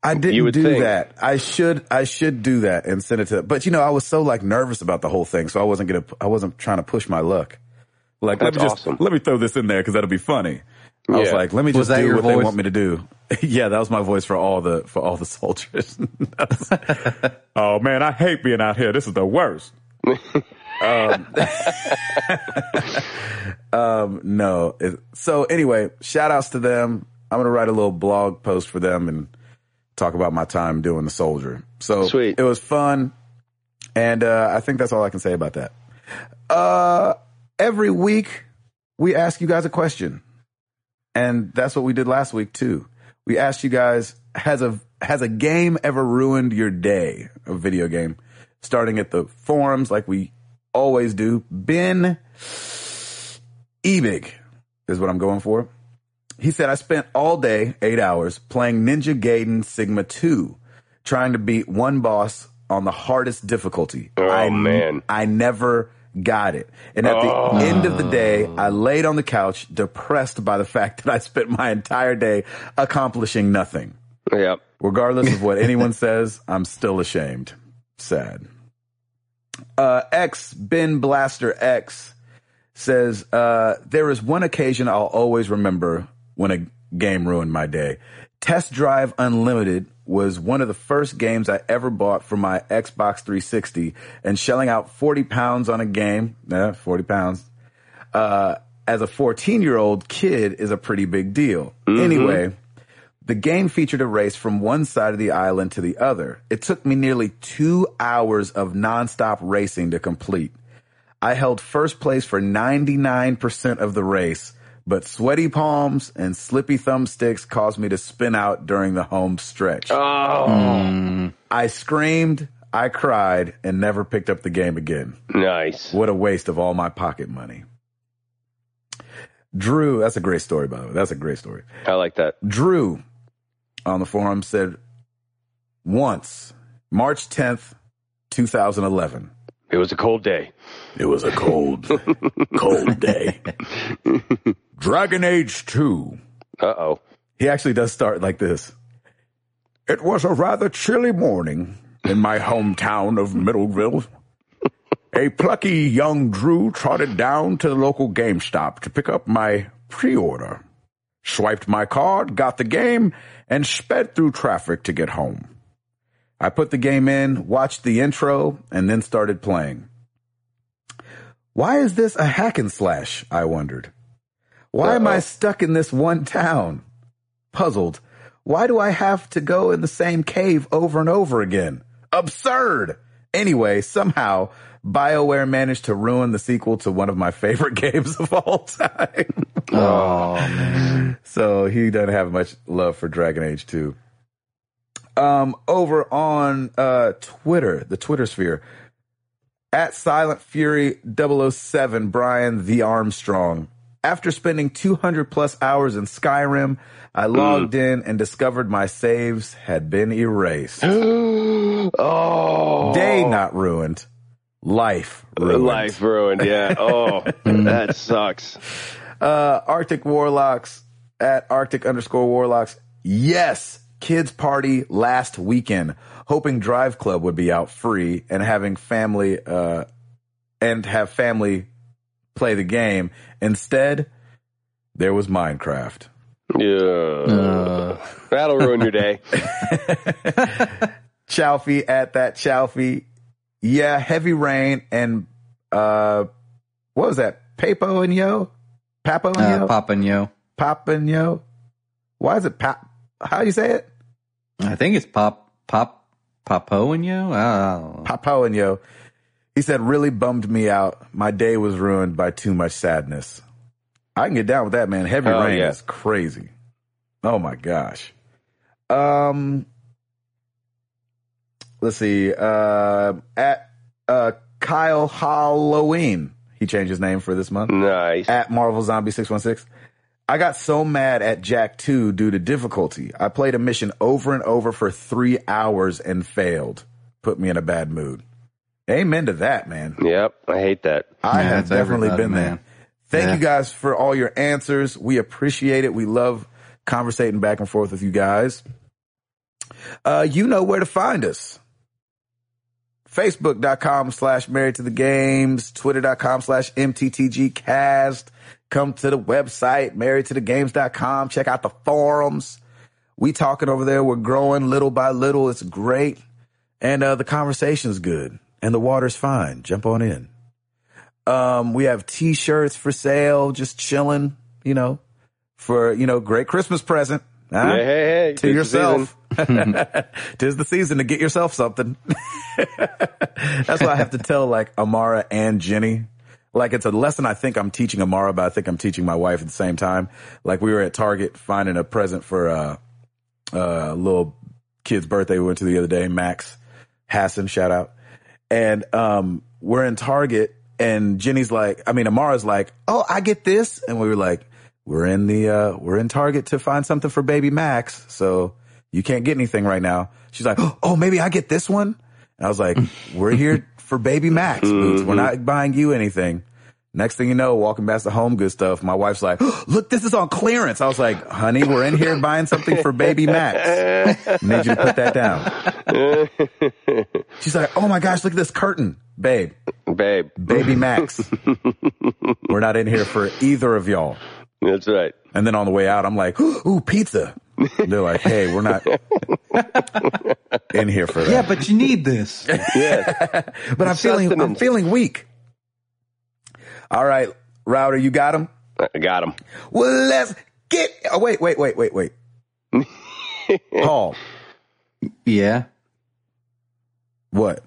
I didn't would do think. that. I should, I should do that and send it to, but you know, I was so like nervous about the whole thing. So I wasn't going to, I wasn't trying to push my luck. Like, let That's me just, awesome. let me throw this in there because that'll be funny. I was like, let me just do your what they want me to do. <laughs> yeah, that was my voice for all the, for all the soldiers. <laughs> oh man, I hate being out here. This is the worst. Um, <laughs> no. So anyway, shout outs to them. I'm going to write a little blog post for them and talk about my time doing the soldier. So Sweet. it was fun. And, uh, I think that's all I can say about that. Uh, every week we ask you guys a question. And that's what we did last week too. We asked you guys, has a, has a game ever ruined your day? A video game. Starting at the forums like we always do. Ben Ebig is what I'm going for. He said, I spent all day, eight hours, playing Ninja Gaiden Sigma 2, trying to beat one boss on the hardest difficulty. Oh, I, man. I never got it. And at Oh. the end of the day, I laid on the couch depressed by the fact that I spent my entire day accomplishing nothing. Yep. Regardless of what <laughs> anyone says, I'm still ashamed. Sad. Uh, X, Ben Blaster X says, uh, there is one occasion I'll always remember when a game ruined my day. Test Drive Unlimited was one of the first games I ever bought for my Xbox 360 and shelling out 40 pounds on a game, yeah, 40 pounds, uh, as a 14 year old kid is a pretty big deal. Anyway, the game featured a race from one side of the island to the other. It took me nearly two hours of nonstop racing to complete. I held first place for 99% of the race, but sweaty palms and slippy thumbsticks caused me to spin out during the home stretch. Oh, hmm. I screamed, I cried, and never picked up the game again. nice. What a waste of all my pocket money. Drew, that's a great story, by the way. That's a great story. I like that. Drew on the forum said, once, March 10th, 2011. It was a cold day. It was a cold, cold day. <laughs> Dragon Age 2. Uh oh. He actually does start like this. It was a rather chilly morning in my hometown of Middleville. <laughs> A plucky young Drew trotted down to the local GameStop to pick up my pre-order. Swiped my card, got the game, and sped through traffic to get home. I put the game in, watched the intro, and then started playing. Why is this a hack and slash? I wondered. Why am I stuck in this one town? Puzzled. Why do I have to go in the same cave over and over again? Absurd! Anyway, somehow, BioWare managed to ruin the sequel to one of my favorite <laughs> games of all time. Oh <laughs> man. so he doesn't have much love for Dragon Age 2. Um, over on uh, Twitter, the Twitter sphere, at Silent Fury 007, Brian the Armstrong After spending 200 plus hours in Skyrim, I logged in and discovered my saves had been erased. <gasps> oh, Day not ruined. Life ruined. life ruined. Yeah. <laughs> Oh, that sucks. Uh, Arctic Warlocks at Arctic underscore Warlocks. Yes, kids party last weekend. Hoping Drive Club would be out free and having family, uh, and have family play the game. Instead, there was Minecraft. Yeah. Uh, That'll ruin your day. <laughs> Chalfie at that Chalfie. Yeah, heavy rain and, uh, what was that? Papo and Yo? Papo and Yo? uh, Papa and Yo. Pop and Yo? Why is it Pop? How do you say it? I think it's Pop Pop Papo and Yo. I. Papo and Yo. He said, really bummed me out. My day was ruined by too much sadness. I can get down with that, man. Heavy Oh, rain yeah. is crazy. Oh my gosh. Um, let's see. Uh, at uh, Kyle Halloween, he changed his name for this month. Nice. At Marvel Zombie six one six. I got so mad at Jak 2 due to difficulty. I played a mission over and over for three hours and failed. Put me in a bad mood. Amen to that, man. Yep. I hate that. I Yeah, have definitely been man. there. Thank Yeah. you guys for all your answers. We appreciate it. We love conversating back and forth with you guys. Uh, you know where to find us. Facebook.com slash married to the games, Twitter.com slash MTTGcast. Come to the website, married to the games.com. Check out the forums. We talking over there. We're growing little by little. It's great. And, uh, the conversation's good and the water's fine. Jump on in. Um, we have t-shirts for sale, just chilling, you know, for, you know, great Christmas present. huh? Hey, hey, hey. To yourself. <laughs> <laughs> Tis the season to get yourself something. <laughs> That's why I have to tell like Amara and Jenny. Like it's a lesson I think I'm teaching Amara, but I think I'm teaching my wife at the same time. Like we were at Target finding a present for uh, uh, a little kid's birthday we went to the other day, Max Hassan, shout out. And um, we're in Target and Jenny's like, I mean, Amara's like, oh, I get this. And we were like, we're in the, uh, we're in Target to find something for baby Max. So you can't get anything right now. She's like, <gasps> oh, maybe I get this one. And I was like, <laughs> we're here for baby Max boots. We're not buying you anything. Next thing you know, walking past the home good stuff, my wife's like, <gasps> look, this is on clearance. I was like, honey, we're in here buying something for baby Max. <laughs> Need you to put that down. <laughs> She's like, oh my gosh, look at this curtain. Babe, Babe. baby Max. <laughs> we're not in here for either of y'all. That's right. And then on the way out, I'm like, <gasps> ooh, pizza. They're like, hey, we're not in here for that. Yeah, but you need this. Yeah. but I'm feeling, I'm feeling weak. All right, Router, you got him? I got him. Well, let's get, oh, wait, wait, wait, wait, wait. <laughs> Paul, yeah. what?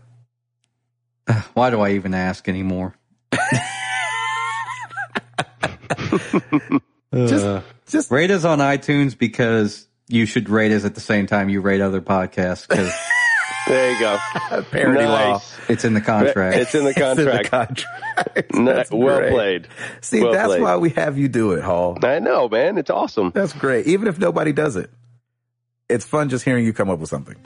<sighs> Why do I even ask anymore? <laughs> Just, uh, just, Rate us on iTunes because you should rate us at the same time you rate other podcasts because There you go. <laughs> parity law. It's in the contract. It's in the It's in the contract. contract. <laughs> No, That's well great. played. See, Well that's played. why we have you do it, Hall. I know, man. It's awesome. That's great. Even if nobody does it, it's fun just hearing you come up with something.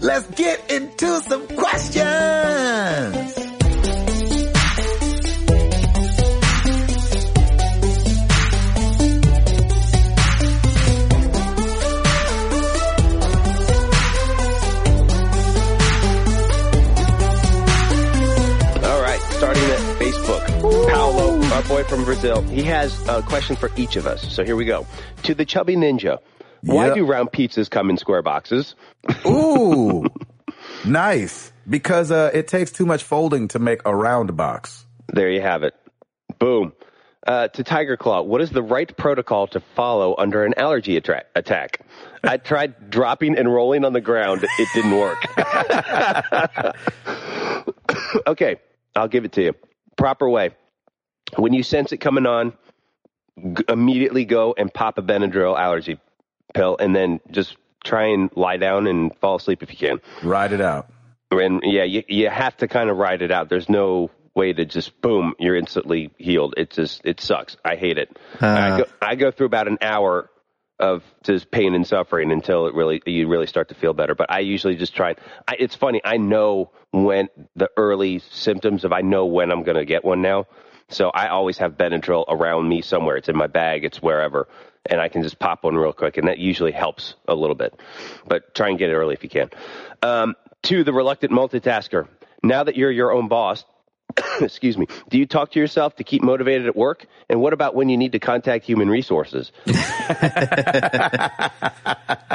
Let's get into some questions. Our boy from Brazil, he has a question for each of us. So here we go. To the chubby ninja, why Yep. do round pizzas come in square boxes? Ooh, <laughs> nice. Because uh, it takes too much folding to make a round box. There you have it. Boom. Uh, to Tiger Claw, what is the right protocol to follow under an allergy attra- attack? I <laughs> tried dropping and rolling on the ground. It didn't work. <laughs> okay, I'll give it to you. Proper way. When you sense it coming on, g- immediately go and pop a Benadryl allergy pill and then just try and lie down and fall asleep if you can. Ride it out. And yeah, you, you have to kind of ride it out. There's no way to just boom, you're instantly healed. It just it sucks. I hate it. Uh. I go I go through about an hour of just pain and suffering until it really you really start to feel better. But I usually just try. I, it's funny. I know when the early symptoms of I know when I'm going to get one now. So I always have Benadryl around me somewhere. It's in my bag. It's wherever, and I can just pop one real quick, and that usually helps a little bit. But try and get it early if you can. Um, to the reluctant multitasker. Now that you're your own boss, <coughs> excuse me, do you talk to yourself to keep motivated at work? And what about when you need to contact human resources? <laughs> <laughs>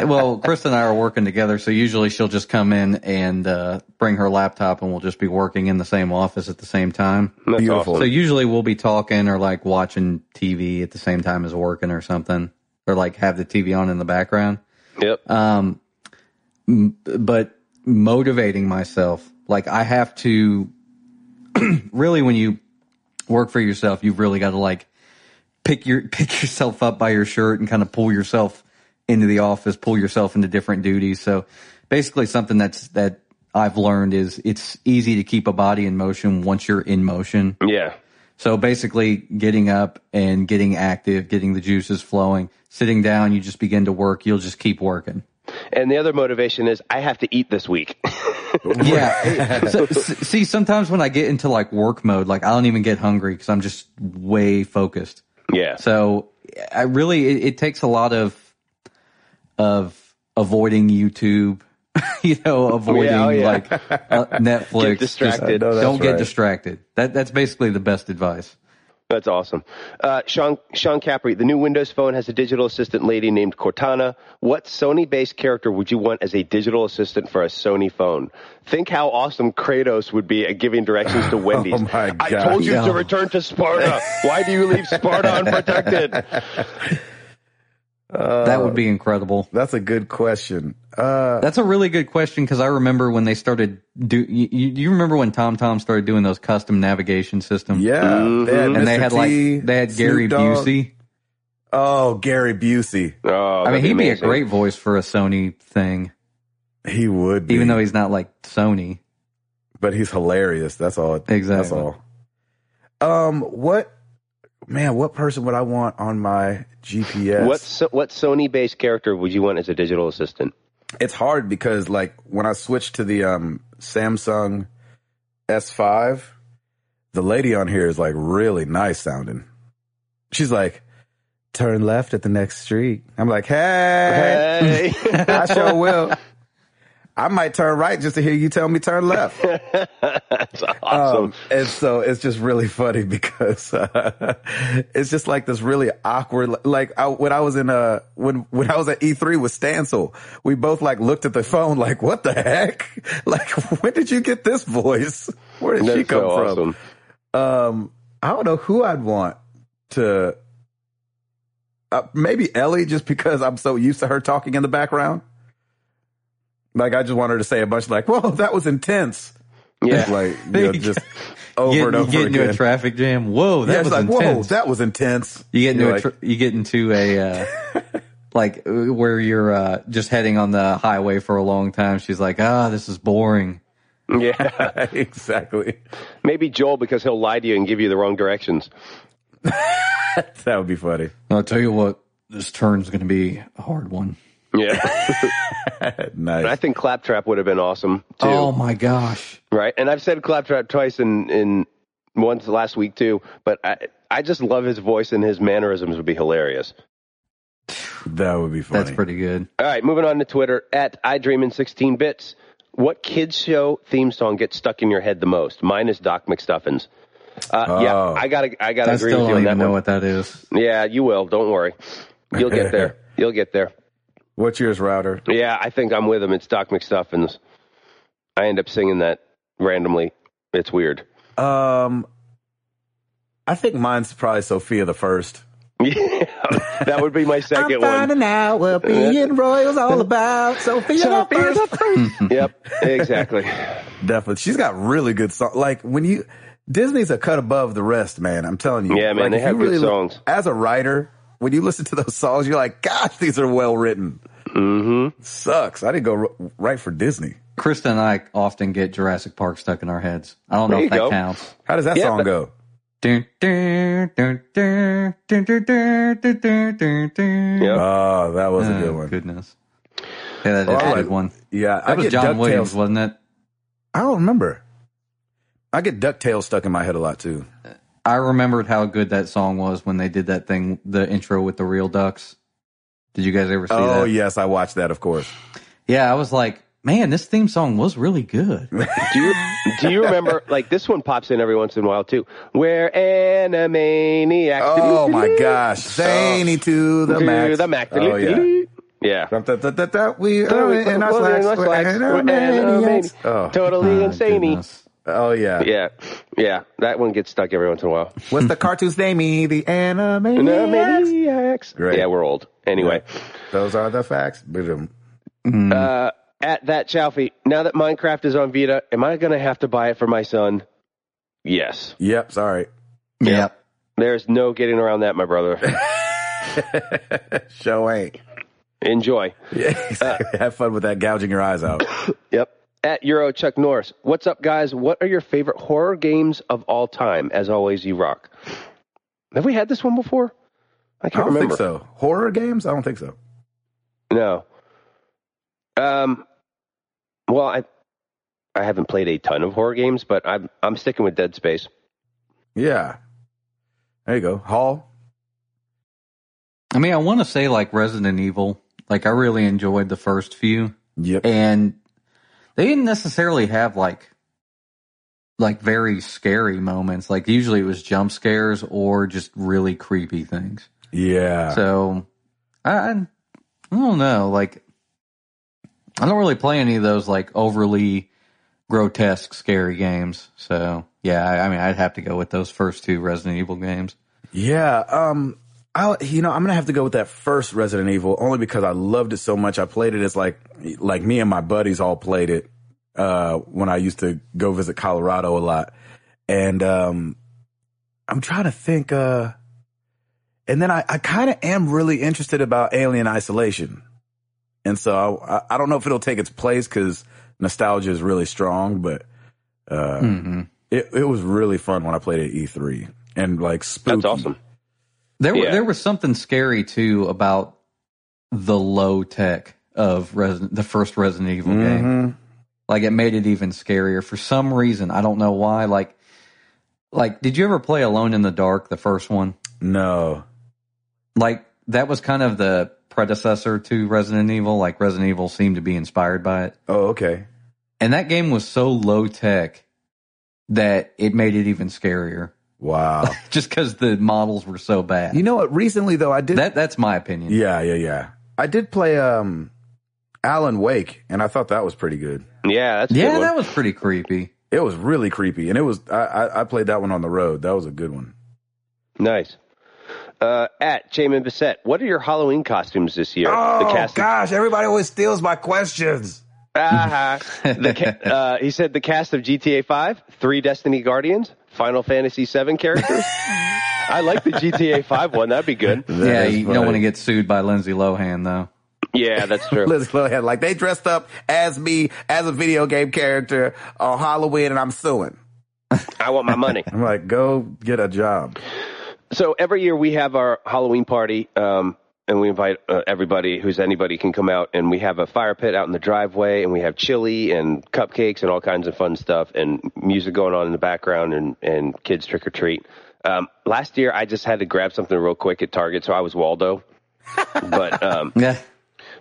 well, Chris and I are working together, so usually she'll just come in and uh, bring her laptop, and we'll just be working in the same office at the same time. That's Beautiful. So usually we'll be talking or like watching TV at the same time as working or something, or like have the TV on in the background. Yep. Um, but motivating myself, like I have to <clears throat> really when you work for yourself, you've really got to like pick your <laughs> pick yourself up by your shirt and kind of pull yourself into the office, pull yourself into different duties. So basically something that's that I've learned is it's easy to keep a body in motion once you're in motion. yeah. So basically getting up and getting active, getting the juices flowing, sitting down, you just begin to work, you'll just keep working. And the other motivation is I have to eat this week. <laughs> <laughs> Yeah. so, see, sometimes when I get into like work mode, like I don't even get hungry because I'm just way focused. yeah. So I really, it, it takes a lot of, of avoiding YouTube, <laughs> you know, avoiding Yeah, oh, yeah. like uh, <laughs> Netflix. Get distracted. Just don't get right. distracted. That, that's basically the best advice. That's awesome. Uh, Sean, Sean Capri, the new Windows phone has a digital assistant lady named Cortana. What Sony based character would you want as a digital assistant for a Sony phone? Think how awesome Kratos would be at giving directions to <laughs> Wendy's. Oh my I told you to return to Sparta. <laughs> Why do you leave Sparta <laughs> unprotected? That would be incredible. That's a good question. Uh, That's a really good question because I remember when they started do. You, you you remember when TomTom started doing those custom navigation systems? yeah. Mm-hmm. and they Mr. had T, like they had Snoop Gary Dogg. Busey. Oh, Gary Busey. Oh, I mean, that'd he'd be a great voice for a Sony thing, He would be. even though he's not like Sony. but he's hilarious. That's all. Exactly. That's Exactly. all. Um, what, man, what person would I want on my GPS? What so, what Sony based character would you want as a digital assistant? it's hard because like when I switched to the um Samsung S5, the lady on here is like really nice sounding. She's like, turn left at the next street. I'm like, hey, Hey. <laughs> I sure will. I might turn right just to hear you tell me turn left. <laughs> That's awesome. Um, and so it's just really funny <laughs> because uh, it's just like this really awkward. Like I, when I was in uh when when I was at E3 with Stancil, we both like looked at the phone like, what the heck? <laughs> Like, when did you get this voice? Where did she come so from? awesome. Um, I don't know who I'd want to. Uh, maybe Ellie, just because I'm so used to her talking in the background. Like I just want her to say a bunch like, "Whoa, that was intense." Yeah. like <laughs> you know, just over Get, and you over get into again. a traffic jam. Whoa, that yeah, was like, whoa, intense. that was intense. you get into You're a like, tr- you get into a uh, <laughs> like where you're uh, just heading on the highway for a long time. She's like, ah, this is boring. Yeah. <laughs> exactly. Maybe Joel because he'll lie to you and give you the wrong directions. That would be funny. I'll tell you what, this turn's going to be a hard one. Yeah. <laughs> nice. I think Claptrap would have been awesome too. Oh my gosh. Right. And I've said Claptrap twice in, in once last week too, but I, I just love his voice and his mannerisms would be hilarious. that would be funny. That's pretty good. All right. Moving on to Twitter at I Dream in 16 bits. What kids show theme song gets stuck in your head the most? Mine is Doc McStuffins. Uh, Yeah, Oh. I gotta, I gotta I agree still with you don't on even that know one. what that is. Yeah, you will. Don't worry. You'll get there. <laughs> You'll get there. What's yours, router? Yeah, I think I'm with him. It's Doc McStuffins. I end up singing that randomly. It's weird. Um, I think mine's probably Sofia the First. Yeah, <laughs> that would be my <laughs> second one. I'm finding out what <laughs> being royal's all about. Sofia, the First. Yep, exactly. Definitely, she's got really good songs. Like when you Disney's a cut above the rest, man. I'm telling you. Yeah, man, Like, they have you good look- songs. As a writer, when you listen to those songs, you're like, gosh, these are well written. Mm-hmm. Sucks. I didn't go r- right for Disney. Krista and I often get Jurassic Park stuck in our heads. I don't there know if that go. counts. How does that yeah, song but- go? Yep. Oh, ah, that was a good oh, one. Goodness. Yeah, that is oh, a good one. Yeah, that I was John DuckTales. Williams, wasn't it? I don't remember. I get Ducktales stuck in my head a lot too. Uh, I remembered how good that song was when they did that thing, the intro with the real ducks. Did you guys ever see Oh that? Oh yes, I watched that. Of course. Yeah, I was like, man, this theme song was really good. <laughs> Do you do you remember like this one pops in every once in a while too? We're animaniacs. Oh my gosh, zany to the To max. the max. Oh yeah. Yeah. We are in our slacks. We're animaniacs. Totally insane. goodness. Oh yeah. Yeah. Yeah. That one gets stuck every once in a while. What's the cartoon's name? The Animaniacs. Animaniacs. Great. Yeah, we're old. Anyway. Those are the facts. Boom. Uh, at that Chalfie, now that Minecraft is on Vita, am I going to have to buy it for my son? Yes. Yep. Sorry. Yep. There's no getting around that, my brother. <laughs> Show ain't. Enjoy. Yeah. <laughs> Have fun with that gouging your eyes out. <coughs> Yep. At Euro Chuck Norris. What's up, guys? What are your favorite horror games of all time? As always, you rock. Have we had this one before? I I can't don't remember. think so. Horror games? I don't think so. No. Um. Well, I I haven't played a ton of horror games, but I'm I'm sticking with Dead Space. Yeah. There you go. Hall. I mean, I want to say like Resident Evil. Like, I really enjoyed the first few, Yep. and they didn't necessarily have like like very scary moments. Like, usually it was jump scares or just really creepy things. Yeah. So, I I don't know. Like, I don't really play any of those like overly grotesque, scary games. So, yeah, I, I mean, I'd have to go with those first two Resident Evil games. Yeah, um, I you know I'm gonna have to go with that first Resident Evil only because I loved it so much. I played it as like like me and my buddies all played it uh, when I used to go visit Colorado a lot, and um, I'm trying to think. Uh, and then I, I kind of am really interested about Alien Isolation, and so I, I don't know if it'll take its place because nostalgia is really strong, but uh, hmm it it was really fun when I played it at E3 and like spooky. That's awesome. There, Yeah. there was something scary too about the low tech of Resident, the first Resident Evil game. Mhm. Like it made it even scarier for some reason. I don't know why. Like, like did you ever play Alone in the Dark, the first one? No. Like that was kind of the predecessor to Resident Evil. Like Resident Evil seemed to be inspired by it, Oh, okay. and that game was so low tech that it made it even scarier. Wow. <laughs> Just because the models were so bad. you know what? Recently though, I did. that that's my opinion. yeah, yeah, yeah. I did play um, Alan Wake, and I thought that was pretty good. Yeah, that's Yeah, good that was pretty creepy. It was really creepy, and it was. I, I, I played that one on the road. That was a good one. Nice. Uh, at Jamin Bissett, what are your Halloween costumes this year? the Oh, gosh, everybody always steals my questions. Ah, the ca- <laughs> uh, he said the cast of GTA 5, three Destiny Guardians, Final Fantasy 7 characters. I like the GTA 5 one. That'd be good. That yeah, is you don't want to get sued by Lindsay Lohan though. Yeah, that's true. <laughs> Lindsay Lohan. Like they dressed up as me as a video game character on Halloween, and I'm suing. I want my money. <laughs> I'm like, go get a job. So every year we have our Halloween party, um, and we invite uh, everybody who's anybody can come out, and we have a fire pit out in the driveway, and we have chili and cupcakes and all kinds of fun stuff, and music going on in the background, and and kids trick or treat. Um, last year I just had to grab something real quick at Target, so I was Waldo. but um, <laughs> Yeah.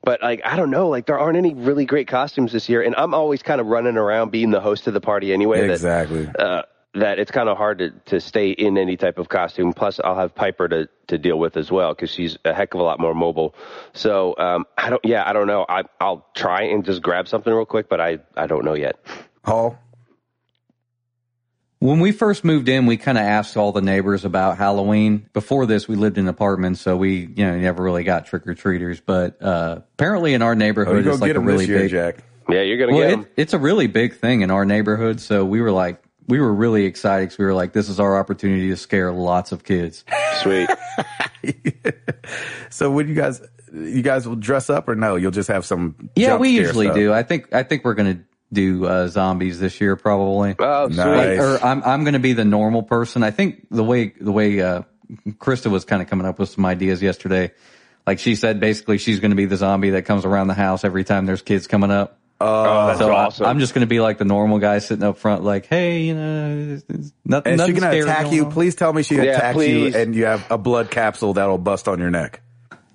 but like I don't know, like there aren't any really great costumes this year, and I'm always kind of running around being the host of the party anyway. that- Exactly. uh, that it's kind of hard to, to stay in any type of costume. Plus, I'll have Piper to, to deal with as well because she's a heck of a lot more mobile. So um, I don't, yeah, I don't know. I, I'll try and just grab something real quick, but I, I don't know yet. Hall. When we first moved in, we kind of asked all the neighbors about Halloween. Before this, we lived in apartments, so we, you know, never really got trick or treaters. But uh, apparently, in our Oh, neighborhood, go it's like get a really year, big. Jack. Yeah, you're gonna Well, get it, 'em. it's a really big thing in our neighborhood. So we were like, we were really excited because we were like, this is our opportunity to scare lots of kids. Sweet. <laughs> So would you guys you guys will dress up or no? You'll just have some. Yeah, we usually stuff? do. I think I think we're gonna do uh, zombies this year probably. Oh, Nice. sweet. or I'm I'm going to be the normal person. I think the way the way uh, Krista was kind of coming up with some ideas yesterday. Like she said, basically she's going to be the zombie that comes around the house every time there's kids coming up. Oh, uh, that's So I- awesome. I'm just going to be like the normal guy sitting up front, like, hey, you know, it's- it's nothing. And nothing she's gonna attack you. on. Please tell me she Yeah, attacks please. you, and you have a blood capsule that'll bust on your neck.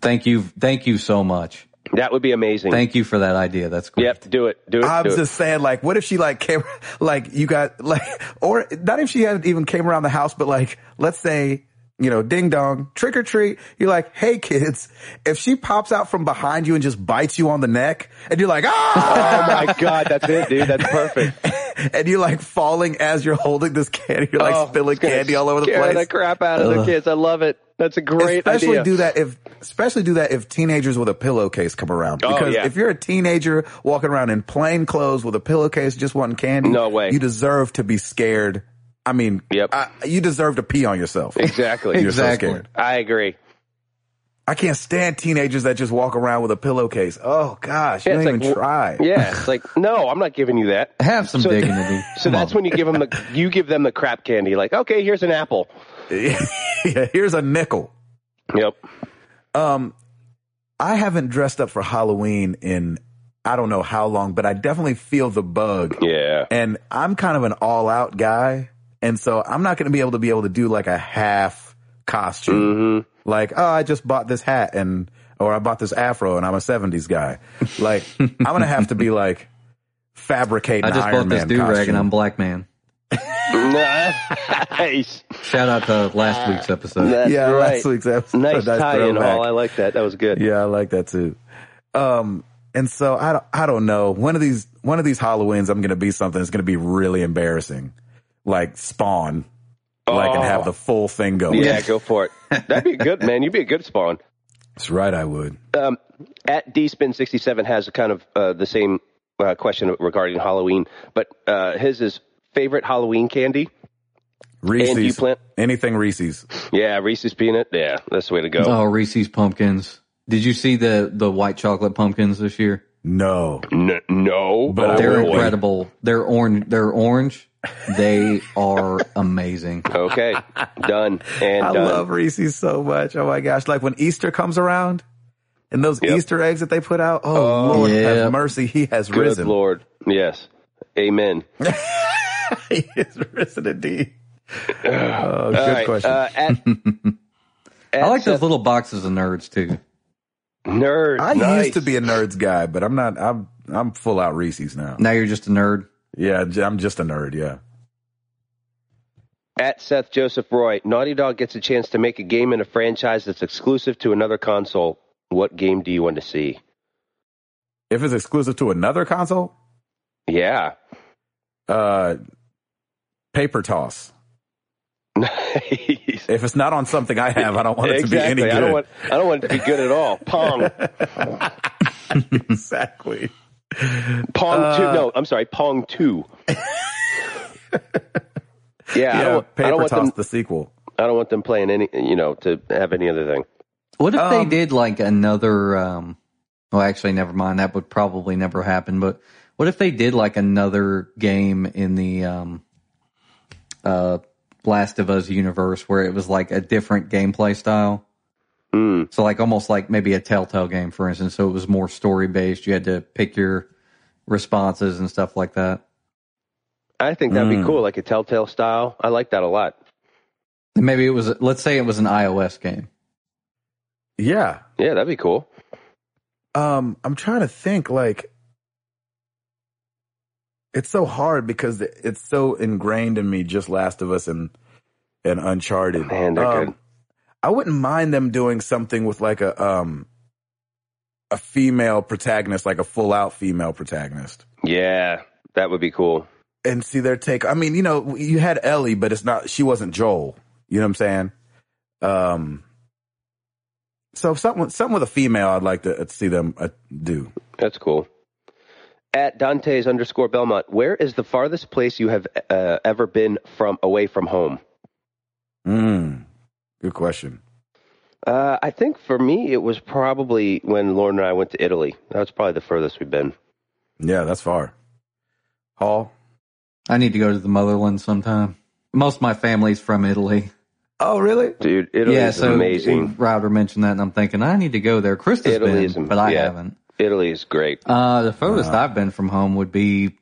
Thank you, thank you so much. that would be amazing. Thank you for that idea. That's great. Yep, do it. Do it. I do was it. just saying, like, what if she like came, <laughs> like, you got like, <laughs> or not if she hadn't even came around the house, but like, let's say, you know, ding dong, trick or treat. You're like, hey kids, if she pops out from behind you and just bites you on the neck, and you're like, ah, Oh my god, that's it, dude. That's perfect. <laughs> and you're like falling as you're holding this candy, you're like Oh, spilling candy all over the scare place. the crap out of the kids. I love it. That's a great idea. especially idea. do that if especially do that if teenagers with a pillowcase come around Oh, yeah. if you're a teenager walking around in plain clothes with a pillowcase just wanting candy No way. you deserve to be scared i mean Yep. I, you deserve to pee on yourself Exactly. you're Exactly. so scared I agree. i can't stand teenagers that just walk around with a pillowcase oh gosh you don't it's even like, try Yeah, it's like no, I'm not giving you that. Have some So- dignity. So Come that's on. when you give them the you give them the crap candy. Like, okay, here's an apple. <laughs> yeah, here's a nickel Yep. Um, I haven't dressed up for Halloween in I don't know how long, but I definitely feel the bug. Yeah. And I'm kind of an all out guy. And so I'm not going to be able to be able to do like a half costume. Mm-hmm. Like, oh, I just bought this hat and, or I bought this afro and I'm a 70s guy. Like, <laughs> I'm going to have to be like fabricate I just Iron bought this Man do rag and I'm black man. <laughs> nice. Shout out to last week's episode. That's yeah, right. last week's episode. nice tie in, throwback. Hall. I like that. That was good. Yeah, I like that too. Um, and so I don't, I don't know. One of these, one of these Halloweens, I'm going to be something that's going to be really embarrassing, like Spawn, like and have the full thing going. Oh. Yeah, go for it. That'd be good, man. You'd be a good spawn. That's right. I would. Um, at dspin67 has a kind of uh, the same uh, question regarding Halloween, but uh, his is favorite Halloween candy. Reese's. you plan- anything Reese's. Yeah, Reese's peanut. Yeah, that's the way to go. Oh, Reese's pumpkins. Did you see the the white chocolate pumpkins this year? No. N- no, But They're incredible. They're orange. They're orange. They are amazing. <laughs> Okay, done and I done. love Reese's so much. Oh my gosh. Like when Easter comes around and those Yep. Easter eggs that they put out. Oh, Lord yeah. have mercy. He has Good risen. Lord. Yes. Amen. <laughs> he is risen indeed. Oh, good right, question. Uh, at, at <laughs> I like those little boxes of nerds too. nerd. I nice. used to be a nerds guy, but I'm not. I'm I'm full out Reese's now. Now you're just a nerd. Yeah, I'm just a nerd. Yeah. At Seth Joseph Roy, Naughty Dog gets a chance to make a game in a franchise that's exclusive to another console. What game do you want to see? If it's exclusive to another console, Yeah. uh, paper toss. Nice. If it's not on something I have, I don't want it exactly. to be any I don't good. want. I don't want it to be good at all. Pong. <laughs> <laughs> exactly. Pong Uh, two. No, I'm sorry. Pong two. Yeah, I don't, I don't want toss them. the sequel. I don't want them playing any. You know, to have any other thing. What if they Um, did like another? Um, well, actually, never mind. That would probably never happen. But what if they did like another game in the um, uh, Last of Us universe where it was like a different gameplay style? Mm. So like almost like maybe a Telltale game, for instance. So it was more story based. You had to pick your responses and stuff like that. I think that'd be Mm. cool, like a Telltale style. I like that a lot. And maybe it was. Let's say it was an iOS game. Yeah. Yeah, that'd be cool. Um, I'm trying to think like it's so hard because it's so ingrained in me, just Last of Us and and Uncharted. Man, they're Um, good. I wouldn't mind them doing something with like a um a female protagonist, like a full out female protagonist. Yeah, that would be cool. And see their take. I mean, you know, you had Ellie, but it's not she wasn't Joel. You know what I'm saying? Um so something something with a female I'd like to uh, see them uh, do. That's cool. At Dante's underscore Belmont, where is the farthest place you have uh, ever been from away from home? Mm, good question. Uh, I think for me, it was probably when Lauren and I went to Italy. That was probably the furthest we've been. Yeah, that's far. Hall. I need to go to the motherland sometime. Most of my family's from Italy. Oh, really? Dude, Italy yeah, is so amazing. Router mentioned that, and I'm thinking I need to go there. Krista's Italy been, is am- but I yeah. haven't. Italy is great. Uh, the furthest I've been from home would be,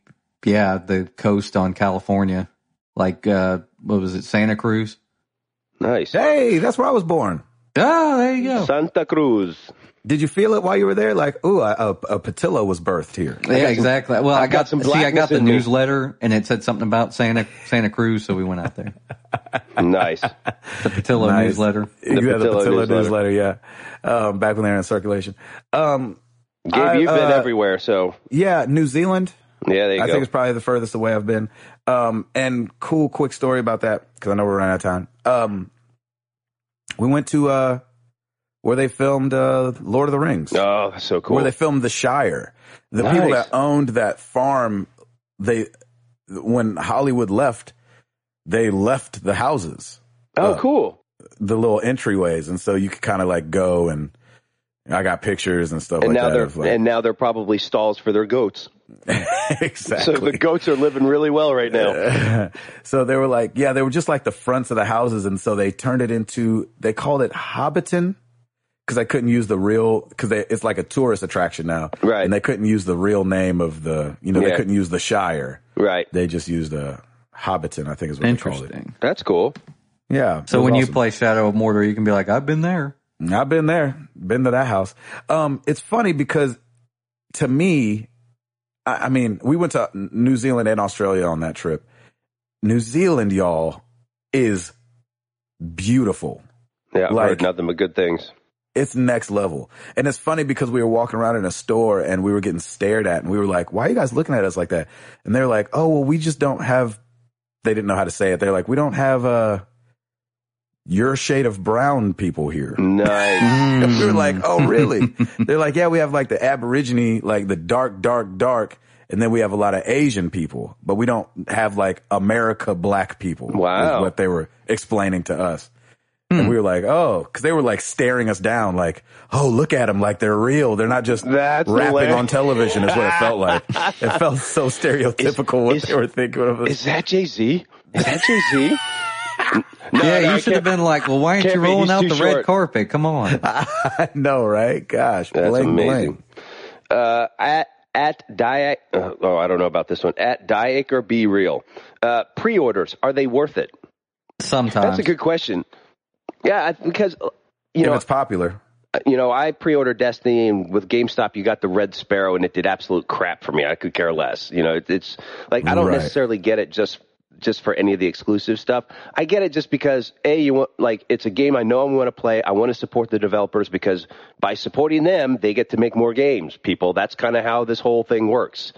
yeah, the coast on California. Like, uh, what was it, Santa Cruz? Nice. Hey, that's where I was born. Oh, there you go. Santa Cruz. Did you feel it while you were there? Like, ooh, a, a, a patillo was birthed here. Yeah, exactly. Well, I I've got got, some see, I got the in me. newsletter, and it said something about Santa Santa Cruz, so we went out there. <laughs> Nice. The Patillo Nice. newsletter. You had the Patillo Patillo newsletter. newsletter, yeah. Um, back when they were in circulation. Um, Gabe, I, you've been uh, everywhere, so yeah, New Zealand. yeah, there you I go. think it's probably the furthest away I've been. Um, and cool, quick story about that because I know we're running out of time. Um, we went to uh, where they filmed uh, Lord of the Rings, oh, so cool. where they filmed The Shire. The people that owned that farm, they when Hollywood left, they left the houses, oh, uh, cool. the little entryways, and so you could kind of like go and. I got pictures and stuff And like now that. they're like- and now they're probably stalls for their goats. Exactly. <laughs> So the goats are living really well right now. <laughs> so they were like, yeah, they were just like the fronts of the houses. And so they turned it into, they called it Hobbiton because I couldn't use the real, because it's like a tourist attraction now. Right. And they couldn't use the real name of the, you know, they couldn't use the Shire. Right. They just used the Hobbiton, I think is what they called it. Interesting. That's cool. Yeah. So was when you play Shadow of Mordor, you can be like, I've been there. I've been there, been to that house. Um, it's funny because to me, I, I mean, we went to New Zealand and Australia on that trip. New Zealand, y'all, is beautiful. Yeah, I've Like- heard nothing but good things. It's next level. And it's funny because we were walking around in a store and we were getting stared at and we were like, why are you guys looking at us like that? And they're like, oh, well, we just don't have, they didn't know how to say it. They're like, we don't have, uh, your shade of brown people here. Nice. <laughs> Mm. And we were like, oh, really? They're like, yeah, we have like the Aborigine, like the dark, dark, dark. And then we have a lot of Asian people, but we don't have like America black people. Wow. Is what they were explaining to us. And hmm. we were like, oh, cause they were like staring us down like, oh, look at them like they're real. They're not just That's rapping hilarious. on television is what it felt like. <laughs> it felt so stereotypical what is- they were thinking of us. Is that Jay Z? Is that Jay <laughs> Z? yeah, no, I you should have can't- been like, well, why aren't can't you rolling He's out the short. red carpet? Come on. <laughs> I know, right? Gosh, That's bling, amazing. bling. Uh, at at Di, uh, oh, I don't know about this one. At Diacre Be Real. Uh, pre-orders are they worth it? Sometimes. That's a good question. Yeah, because uh, you If know, it's popular. you know, I pre-ordered Destiny, and with GameStop, you got the Red Sparrow, and it did absolute crap for me. I could care less. You know, it, it's like I don't Right. necessarily get it just just for any of the exclusive stuff. I get it just because a you want like it's a game I know I'm going to play. I want to support the developers because by supporting them, they get to make more games. People, that's kind of how this whole thing works.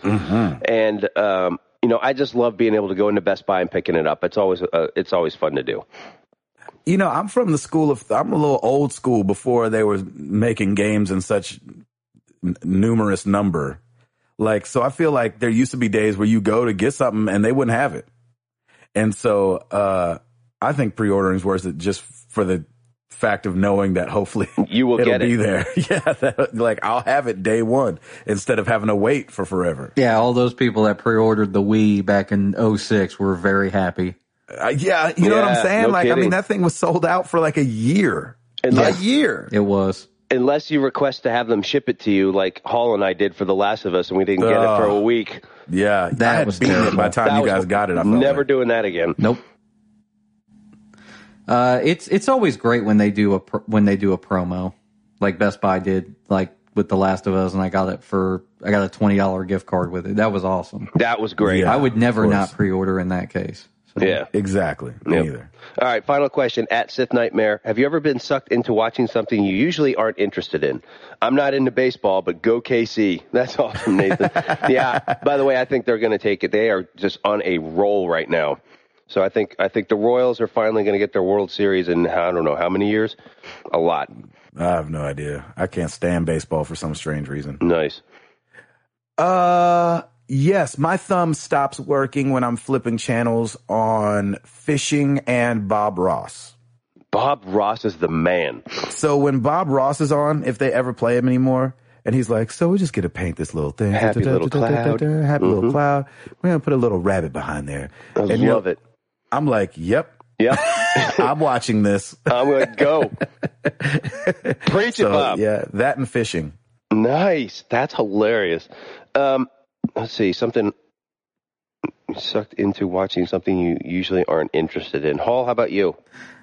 And um, you know, I just love being able to go into Best Buy and picking it up. It's always uh, it's always fun to do. You know, I'm from the school of, I'm a little old school before they were making games in such n- numerous number. Like, so I feel like there used to be days where you go to get something and they wouldn't have it. And so, uh, I think pre-ordering is worth it just for the fact of knowing that hopefully <laughs> You will <laughs> it'll get be it. there. <laughs> Yeah. That, like I'll have it day one instead of having to wait for forever. yeah, all those people that pre-ordered the Wii back in 06 were very happy. Uh, yeah. You know what I'm saying? no like, I mean, that thing was sold out for like a year. Unless- a year. It was. unless you request to have them ship it to you, like Hall and I did for The Last of Us, and we didn't get it for a week. Yeah, That I had was beaten it by the time That you was- guys got it. I felt Never like. doing that again. Nope. Uh, it's it's always great when they do a pr- when they do a promo, like Best Buy did, like with The Last of Us, and I got it for I got a twenty dollar gift card with it. That was awesome. That was great. Yeah. I would never not pre-order in that case. Yeah. exactly. Yep. neither. All right, final question at Sith Nightmare. Have you ever been sucked into watching something you usually aren't interested in? I'm not into baseball, but go KC. <laughs> That's awesome, Nathan. <laughs> yeah. By the way, I think they're going to take it. They are just on a roll right now. So I think I think the Royals are finally going to get their World Series in I don't know how many years. A lot. I have no idea. I can't stand baseball for some strange reason. Nice. Uh, yes, my thumb stops working when I'm flipping channels on fishing and Bob Ross. Bob Ross is the man. So when Bob Ross is on, if they ever play him anymore, and he's like, "So we just get to paint this little thing, Happy little cloud. Mm-hmm. happy little cloud. We're gonna put a little rabbit behind there." I And love it. I'm like, "Yep, Yeah. <laughs> I'm watching this." <laughs> I'm going to go. <laughs> Preach it, So Bob. yeah, that and fishing. Nice. That's hilarious. Um, let's see. Something sucked into watching something you usually aren't interested in. Hall, how about you?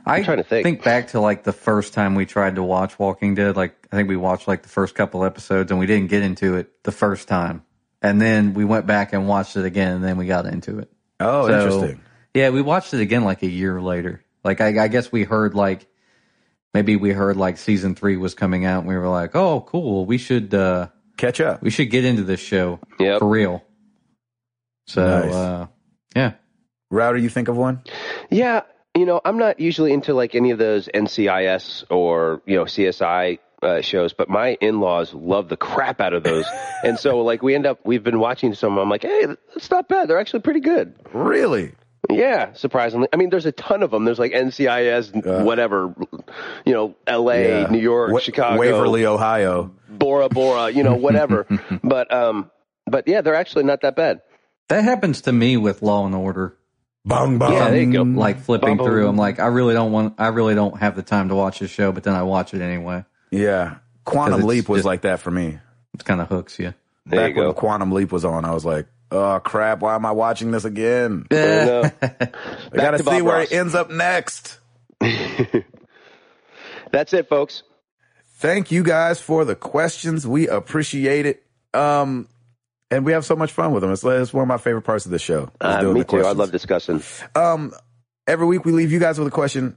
I'm trying to think. back to like the first time we tried to watch Walking Dead. Like I think we watched like the first couple episodes and we didn't get into it the first time. And then we went back and watched it again and then we got into it. Oh, So, interesting. Yeah, we watched it again like a year later. Like I, I guess we heard like maybe we heard like season three was coming out and we were like, oh, cool. We should uh Catch up. we should get into this show Yep. for real. So Nice. uh, yeah, Router, you think of one? Yeah, you know, I'm not usually into like any of those NCIS or you know CSI uh, shows, but my in-laws love the crap out of those, <laughs> and so like we end up we've been watching some. I'm like, hey, it's not bad. They're actually pretty good. Really? Yeah, surprisingly. I mean, there's a ton of them. There's like NCIS, whatever, you know, L.A., Yeah. New York, Wa- Chicago, Waverly, Ohio. Bora Bora, you know, whatever. <laughs> but um, but yeah, they're actually not that bad. that happens to me with Law and Order. Bong bong. Yeah, there you go. Like flipping Bum, through, bum. I'm like, I really don't want, I really don't have the time to watch this show, but then I watch it anyway. Yeah. Quantum Leap was just- like that for me. It kind of hooks you. There Back you go. when Quantum Leap was on, I was like, oh crap, why am I watching this again? <laughs> I gotta to see Bob where Ross. it ends up next. <laughs> That's it, folks. Thank you guys for the questions. We appreciate it. Um, and we have so much fun with them. It's, it's one of my favorite parts of the show. Uh, doing me the too. I love discussing. Um, every week we leave you guys with a question.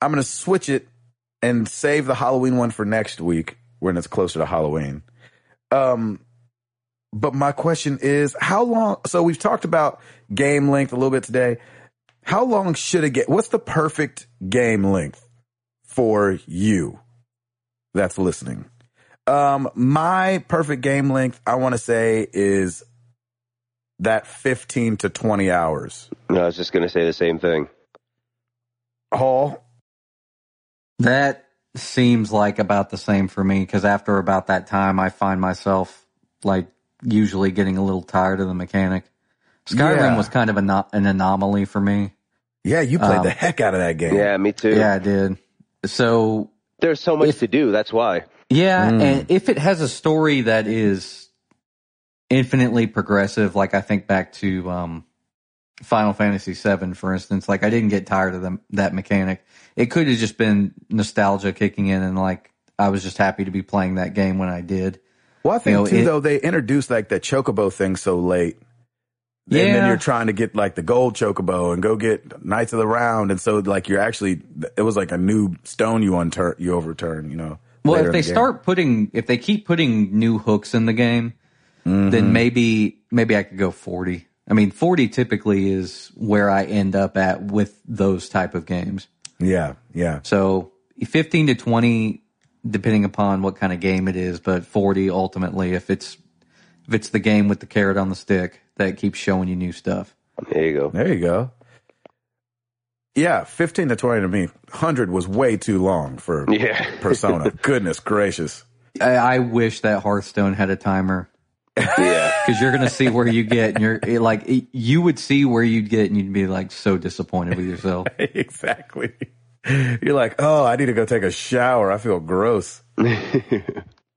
I'm going to switch it and save the Halloween one for next week when it's closer to Halloween. Um, but my question is how long? So we've talked about game length a little bit today. How long should it get? What's the perfect game length for you that's listening? Um, my perfect game length, I want to say is that 15 to 20 hours. No, I was just going to say the same thing. Hall, That seems like about the same for me because after about that time, I find myself like usually getting a little tired of the mechanic. Skyrim Yeah. was kind of a no- an anomaly for me. yeah, you played Um, the heck out of that game. Yeah, me too. Yeah, I did. So There's so much If- to do. That's why. yeah, Mm. and if it has a story that is infinitely progressive, like I think back to um, Final Fantasy VII, for instance, like I didn't get tired of them, that mechanic. It could have just been nostalgia kicking in, and like I was just happy to be playing that game when I did. Well, I think You know, too, it- though, they introduced like that chocobo thing so late. And then you're trying to get like the gold chocobo and go get Knights of the Round. And so like you're actually, it was like a new stone you unturn, you overturn, you know. Well, if they the start putting, if they keep putting new hooks in the game, Mm-hmm. then maybe maybe I could go forty. I mean, forty typically is where I end up at with those type of games. Yeah, yeah. So fifteen to twenty, depending upon what kind of game it is, but forty ultimately if it's if it's the game with the carrot on the stick that keeps showing you new stuff. There you go. There you go. Yeah, 15 to 20 to me. 100 was way too long for <laughs> Yeah. Persona. <laughs> Goodness gracious. I, I wish that Hearthstone had a timer yeah. <laughs> because you're gonna see where you get, and you're it, like it- you would see where you'd get, and you'd be like so disappointed with yourself. exactly. You're like, oh, I need to go take a shower. I feel gross. <laughs> All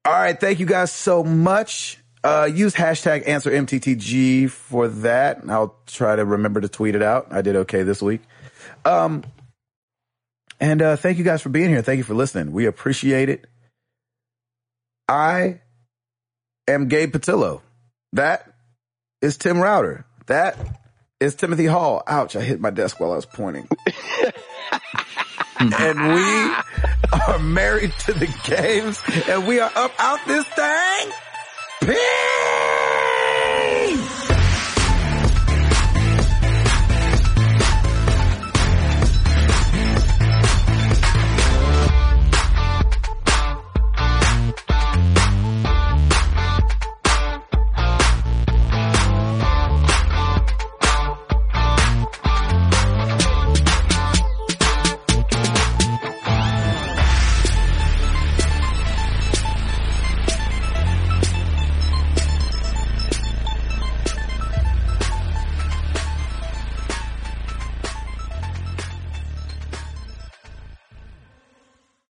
right. Thank you guys so much. Uh, use hashtag answer MTTG for that. I'll try to remember to tweet it out. I did okay this week. Um, and, uh, thank you guys for being here. Thank you for listening. We appreciate it. I am Gabe Patillo. That is Tim Router. That is Timothy Hall. Ouch, I hit my desk while I was pointing. <laughs> and we are married to the games and we are up out this thing. Peace!